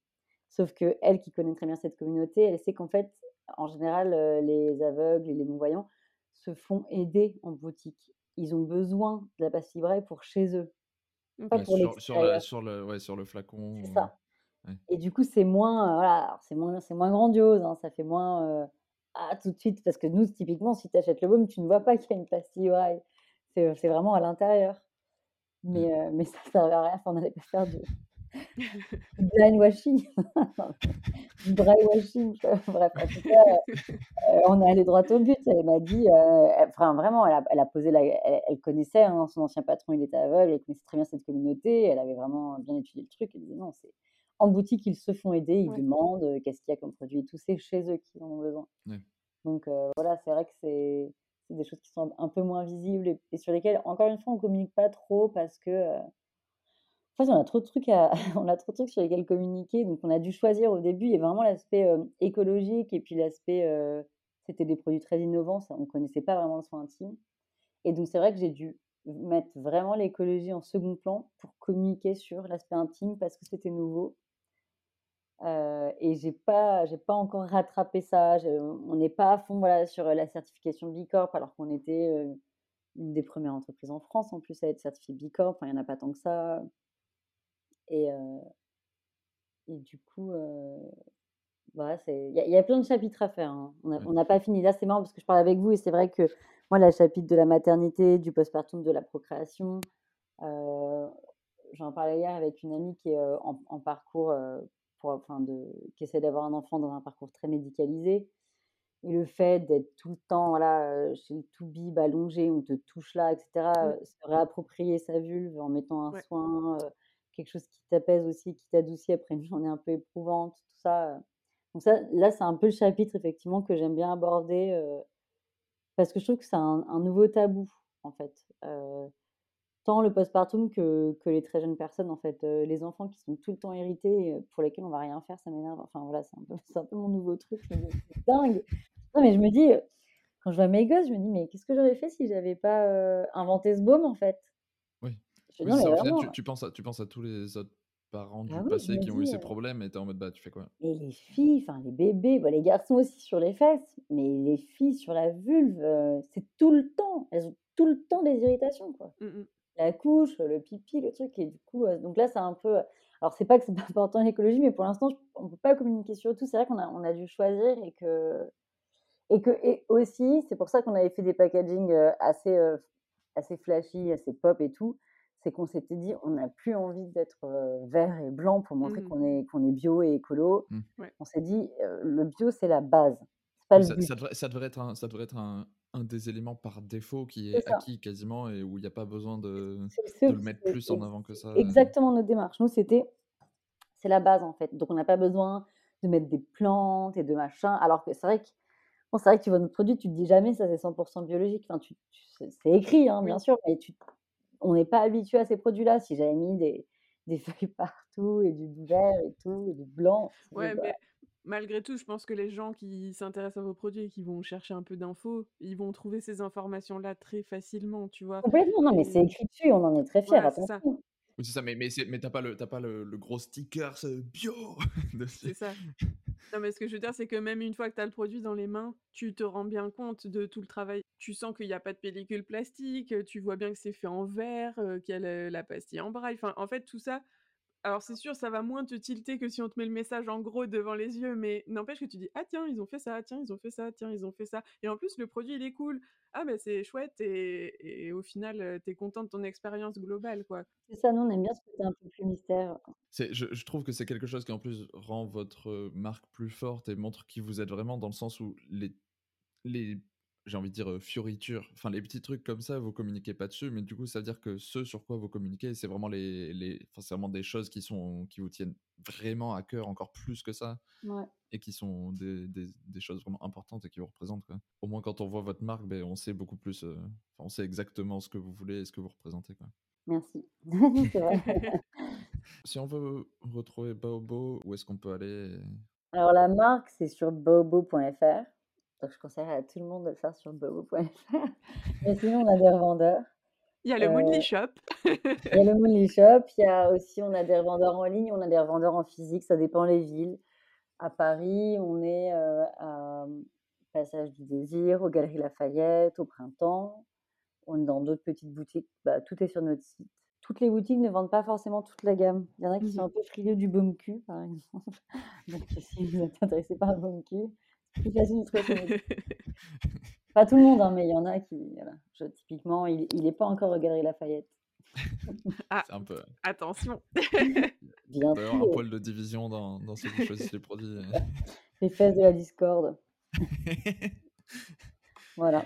Sauf que elle, qui connaît très bien cette communauté, elle sait qu'en fait, en général, euh, les aveugles et les non-voyants se font aider en boutique. Ils ont besoin de la pastille braille pour chez eux. Pas pour sur, sur, sur, le, ouais, sur le flacon. C'est ça. Et du coup, c'est moins, voilà, c'est moins, c'est moins grandiose, hein, ça fait moins ah tout de suite parce que nous, typiquement, si tu achètes le baume, tu ne vois pas qu'il y a une pastille c'est, c'est vraiment à l'intérieur. Mmh. Mais, mais ça ne servait à rien, on n'allait pas faire (laughs) du, (laughs) du dry washing. Bref, en tout cas, on est allé droit au but. Elle m'a dit, enfin vraiment, elle a, elle a posé, la, elle, connaissait hein, son ancien patron, il était aveugle, elle connaissait très bien cette communauté, elle avait vraiment bien étudié le truc. Elle disait non, c'est en boutique, ils se font aider, ils demandent qu'est-ce qu'il y a comme produit tout, c'est chez eux qu'ils en ont besoin. Donc voilà, c'est vrai que c'est des choses qui sont un peu moins visibles et, sur lesquelles, encore une fois, on communique pas trop parce que. En fait, on a trop de trucs (laughs) on a trop de trucs sur lesquels communiquer, donc on a dû choisir au début. Il y a vraiment l'aspect écologique et puis l'aspect, c'était des produits très innovants, ça, on connaissait pas vraiment le soin intime. Et donc c'est vrai que j'ai dû mettre vraiment l'écologie en second plan pour communiquer sur l'aspect intime parce que c'était nouveau et j'ai pas, j'ai pas encore rattrapé ça. on n'est pas à fond voilà, sur la certification B Corp, alors qu'on était une des premières entreprises en France en plus à être certifiée B Corp. il n'y en a pas tant que ça. Et, et du coup, voilà, il y, y, a plein de chapitres à faire. Hein. On n'a pas fini. Là, c'est marrant parce que je parle avec vous et c'est vrai que moi, le chapitre de la maternité, du postpartum, de la procréation, j'en parlais hier avec une amie qui est en, en parcours pour, enfin de, qui essaie d'avoir un enfant dans un parcours très médicalisé. Et le fait d'être tout le temps là, chez le tout bib allongé, on te touche là, etc., mmh. se réapproprier sa vulve en mettant un soin, quelque chose qui t'apaise aussi, qui t'adoucit après une (laughs) journée un peu éprouvante, tout ça. Donc ça, là, c'est un peu le chapitre effectivement que j'aime bien aborder parce que je trouve que c'est un, un, nouveau tabou en fait tant le postpartum que, que les très jeunes personnes, en fait. Euh, les enfants qui sont tout le temps irrités, euh, pour lesquels on va rien faire, ça m'énerve. Enfin, voilà, c'est un, peu, (laughs) un peu mon nouveau truc. C'est dingue. Non, mais je me dis, quand je vois mes gosses, je me dis, mais qu'est-ce que j'aurais fait si j'avais pas euh, inventé ce baume, en fait? Oui. oui ça, tu, penses à, tu penses à tous les autres parents du ah passé qui ont eu ces problèmes et t'es en mode, bah, tu fais quoi? Et les filles, enfin, les bébés, les garçons aussi sur les fesses, mais les filles sur la vulve, c'est tout le temps. Elles ont tout le temps des irritations, quoi. Mmh, mmh la couche, le pipi, le truc. Et du coup, donc là, c'est un peu. Alors, c'est pas que c'est (laughs) pas important l'écologie, mais pour l'instant, on ne peut pas communiquer sur tout. C'est vrai qu'on a, on a dû choisir et que. Et, que, et aussi, c'est pour ça qu'on avait fait des packaging assez, assez flashy, assez pop et tout. C'est qu'on s'était dit, on n'a plus envie d'être vert et blanc pour montrer mmh. qu'on est, qu'on est bio et écolo. Mmh. On s'est dit, le bio, c'est la base. Pas ça, ça, devrait, ça, devrait, être un, ça devrait être un, un des éléments par défaut qui est, acquis quasiment et où il n'y a pas besoin de, de le mettre plus en avant que ça. Exactement notre démarche. Nous, c'était, c'est la base en fait. Donc on n'a pas besoin de mettre des plantes et de machin. Alors que c'est vrai que, bon, c'est vrai que tu vois notre produit, tu te dis jamais ça c'est 100% biologique. Enfin, tu, c'est écrit, hein, bien sûr, mais tu, on n'est pas habitué à ces produits-là. Si j'avais mis des, des feuilles (laughs) partout et du vert et tout, et du blanc. Ouais, mais malgré tout, je pense que les gens qui s'intéressent à vos produits et qui vont chercher un peu d'infos, ils vont trouver ces informations-là très facilement, tu vois. Complètement, non, mais c'est écrit dessus, on en est très fiers. ça. Oui, c'est ça, mais, mais, mais t'as pas, le, pas le, gros sticker bio (laughs) C'est ça. Non, mais ce que je veux dire, c'est que même une fois que tu as le produit dans les mains, tu te rends bien compte de tout le travail. Tu sens qu'il n'y a pas de pellicule plastique, tu vois bien que c'est fait en verre, euh, qu'il y a la pastille en braille. Enfin, en fait, tout ça, alors c'est sûr, ça va moins te tilter que si on te met le message en gros devant les yeux, mais n'empêche que tu dis ah tiens ils ont fait ça, tiens ils ont fait ça, tiens ils ont fait ça, et en plus le produit il est cool, ah ben c'est chouette et, au final t'es content de ton expérience globale quoi. C'est ça, nous on aime bien ce côté un peu plus mystère. Je, je trouve que c'est quelque chose qui en plus rend votre marque plus forte et montre qui vous êtes vraiment dans le sens où les les j'ai envie de dire, fioritures, enfin les petits trucs comme ça, vous communiquez pas dessus, mais du coup, ça veut dire que ce sur quoi vous communiquez, c'est vraiment les, les enfin, c'est vraiment des choses qui sont, qui vous tiennent vraiment à cœur encore plus que ça, et qui sont des, des, des, choses vraiment importantes et qui vous représentent. Quoi. Au moins, quand on voit votre marque, ben, on sait beaucoup plus, on sait exactement ce que vous voulez et ce que vous représentez. Quoi. Merci. (laughs) si on veut retrouver Baobo, où est-ce qu'on peut aller? Alors la marque, c'est sur baobo.fr. Donc, je conseille à tout le monde de le faire sur bobo.fr. Mais (laughs) sinon, on a des revendeurs. Il y a le Moonly Shop. il y a le Moonly Shop. Il y a aussi, on a des revendeurs en ligne, on a des revendeurs en physique, ça dépend les villes. À Paris, on est euh, à Passage du Désir, aux Galeries Lafayette, au Printemps. On est dans d'autres petites boutiques. Bah, tout est sur notre site. Toutes les boutiques ne vendent pas forcément toute la gamme. Il y en a qui sont mmh un peu frileux du baume cul, par exemple. (laughs) Donc, si vous êtes intéressé par le baume cul, (laughs) pas tout le monde, hein, mais il y en a qui, typiquement, il n'est pas encore au Galerie Lafayette. (laughs) Ah, un peu... attention. (laughs) Bien Il y un poil de division dans, dans ceux qui choisissent les produits. Les fesses de la discorde. voilà.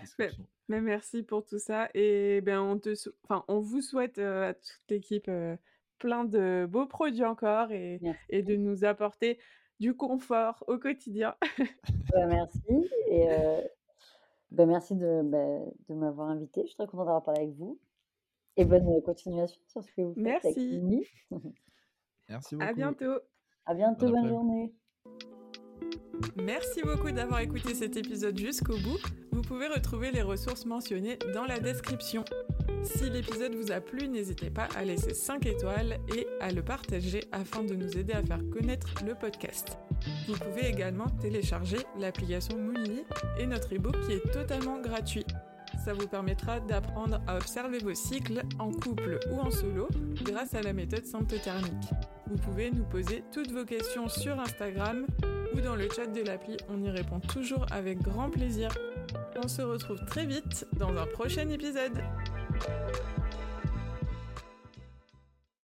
Mais, merci pour tout ça. Et ben, on, te, enfin, on vous souhaite euh, à toute l'équipe euh, plein de beaux produits encore et, et de nous apporter du confort au quotidien. (laughs) Bah, merci. Et bah, merci de, bah, de m'avoir invité. Je suis très contente d'avoir parlé avec vous. Et bonne continuation sur ce que vous faites. Merci. (laughs) merci beaucoup. À bientôt. À bientôt. bonne journée. Merci beaucoup d'avoir écouté cet épisode jusqu'au bout. Vous pouvez retrouver les ressources mentionnées dans la description. Si l'épisode vous a plu, n'hésitez pas à laisser 5 étoiles et à le partager afin de nous aider à faire connaître le podcast. Vous pouvez également télécharger l'application Moonly et notre ebook qui est totalement gratuit. Ça vous permettra d'apprendre à observer vos cycles en couple ou en solo grâce à la méthode symptothermique. Vous pouvez nous poser toutes vos questions sur Instagram ou dans le chat de l'appli, on y répond toujours avec grand plaisir. On se retrouve très vite dans un prochain épisode. Thank you.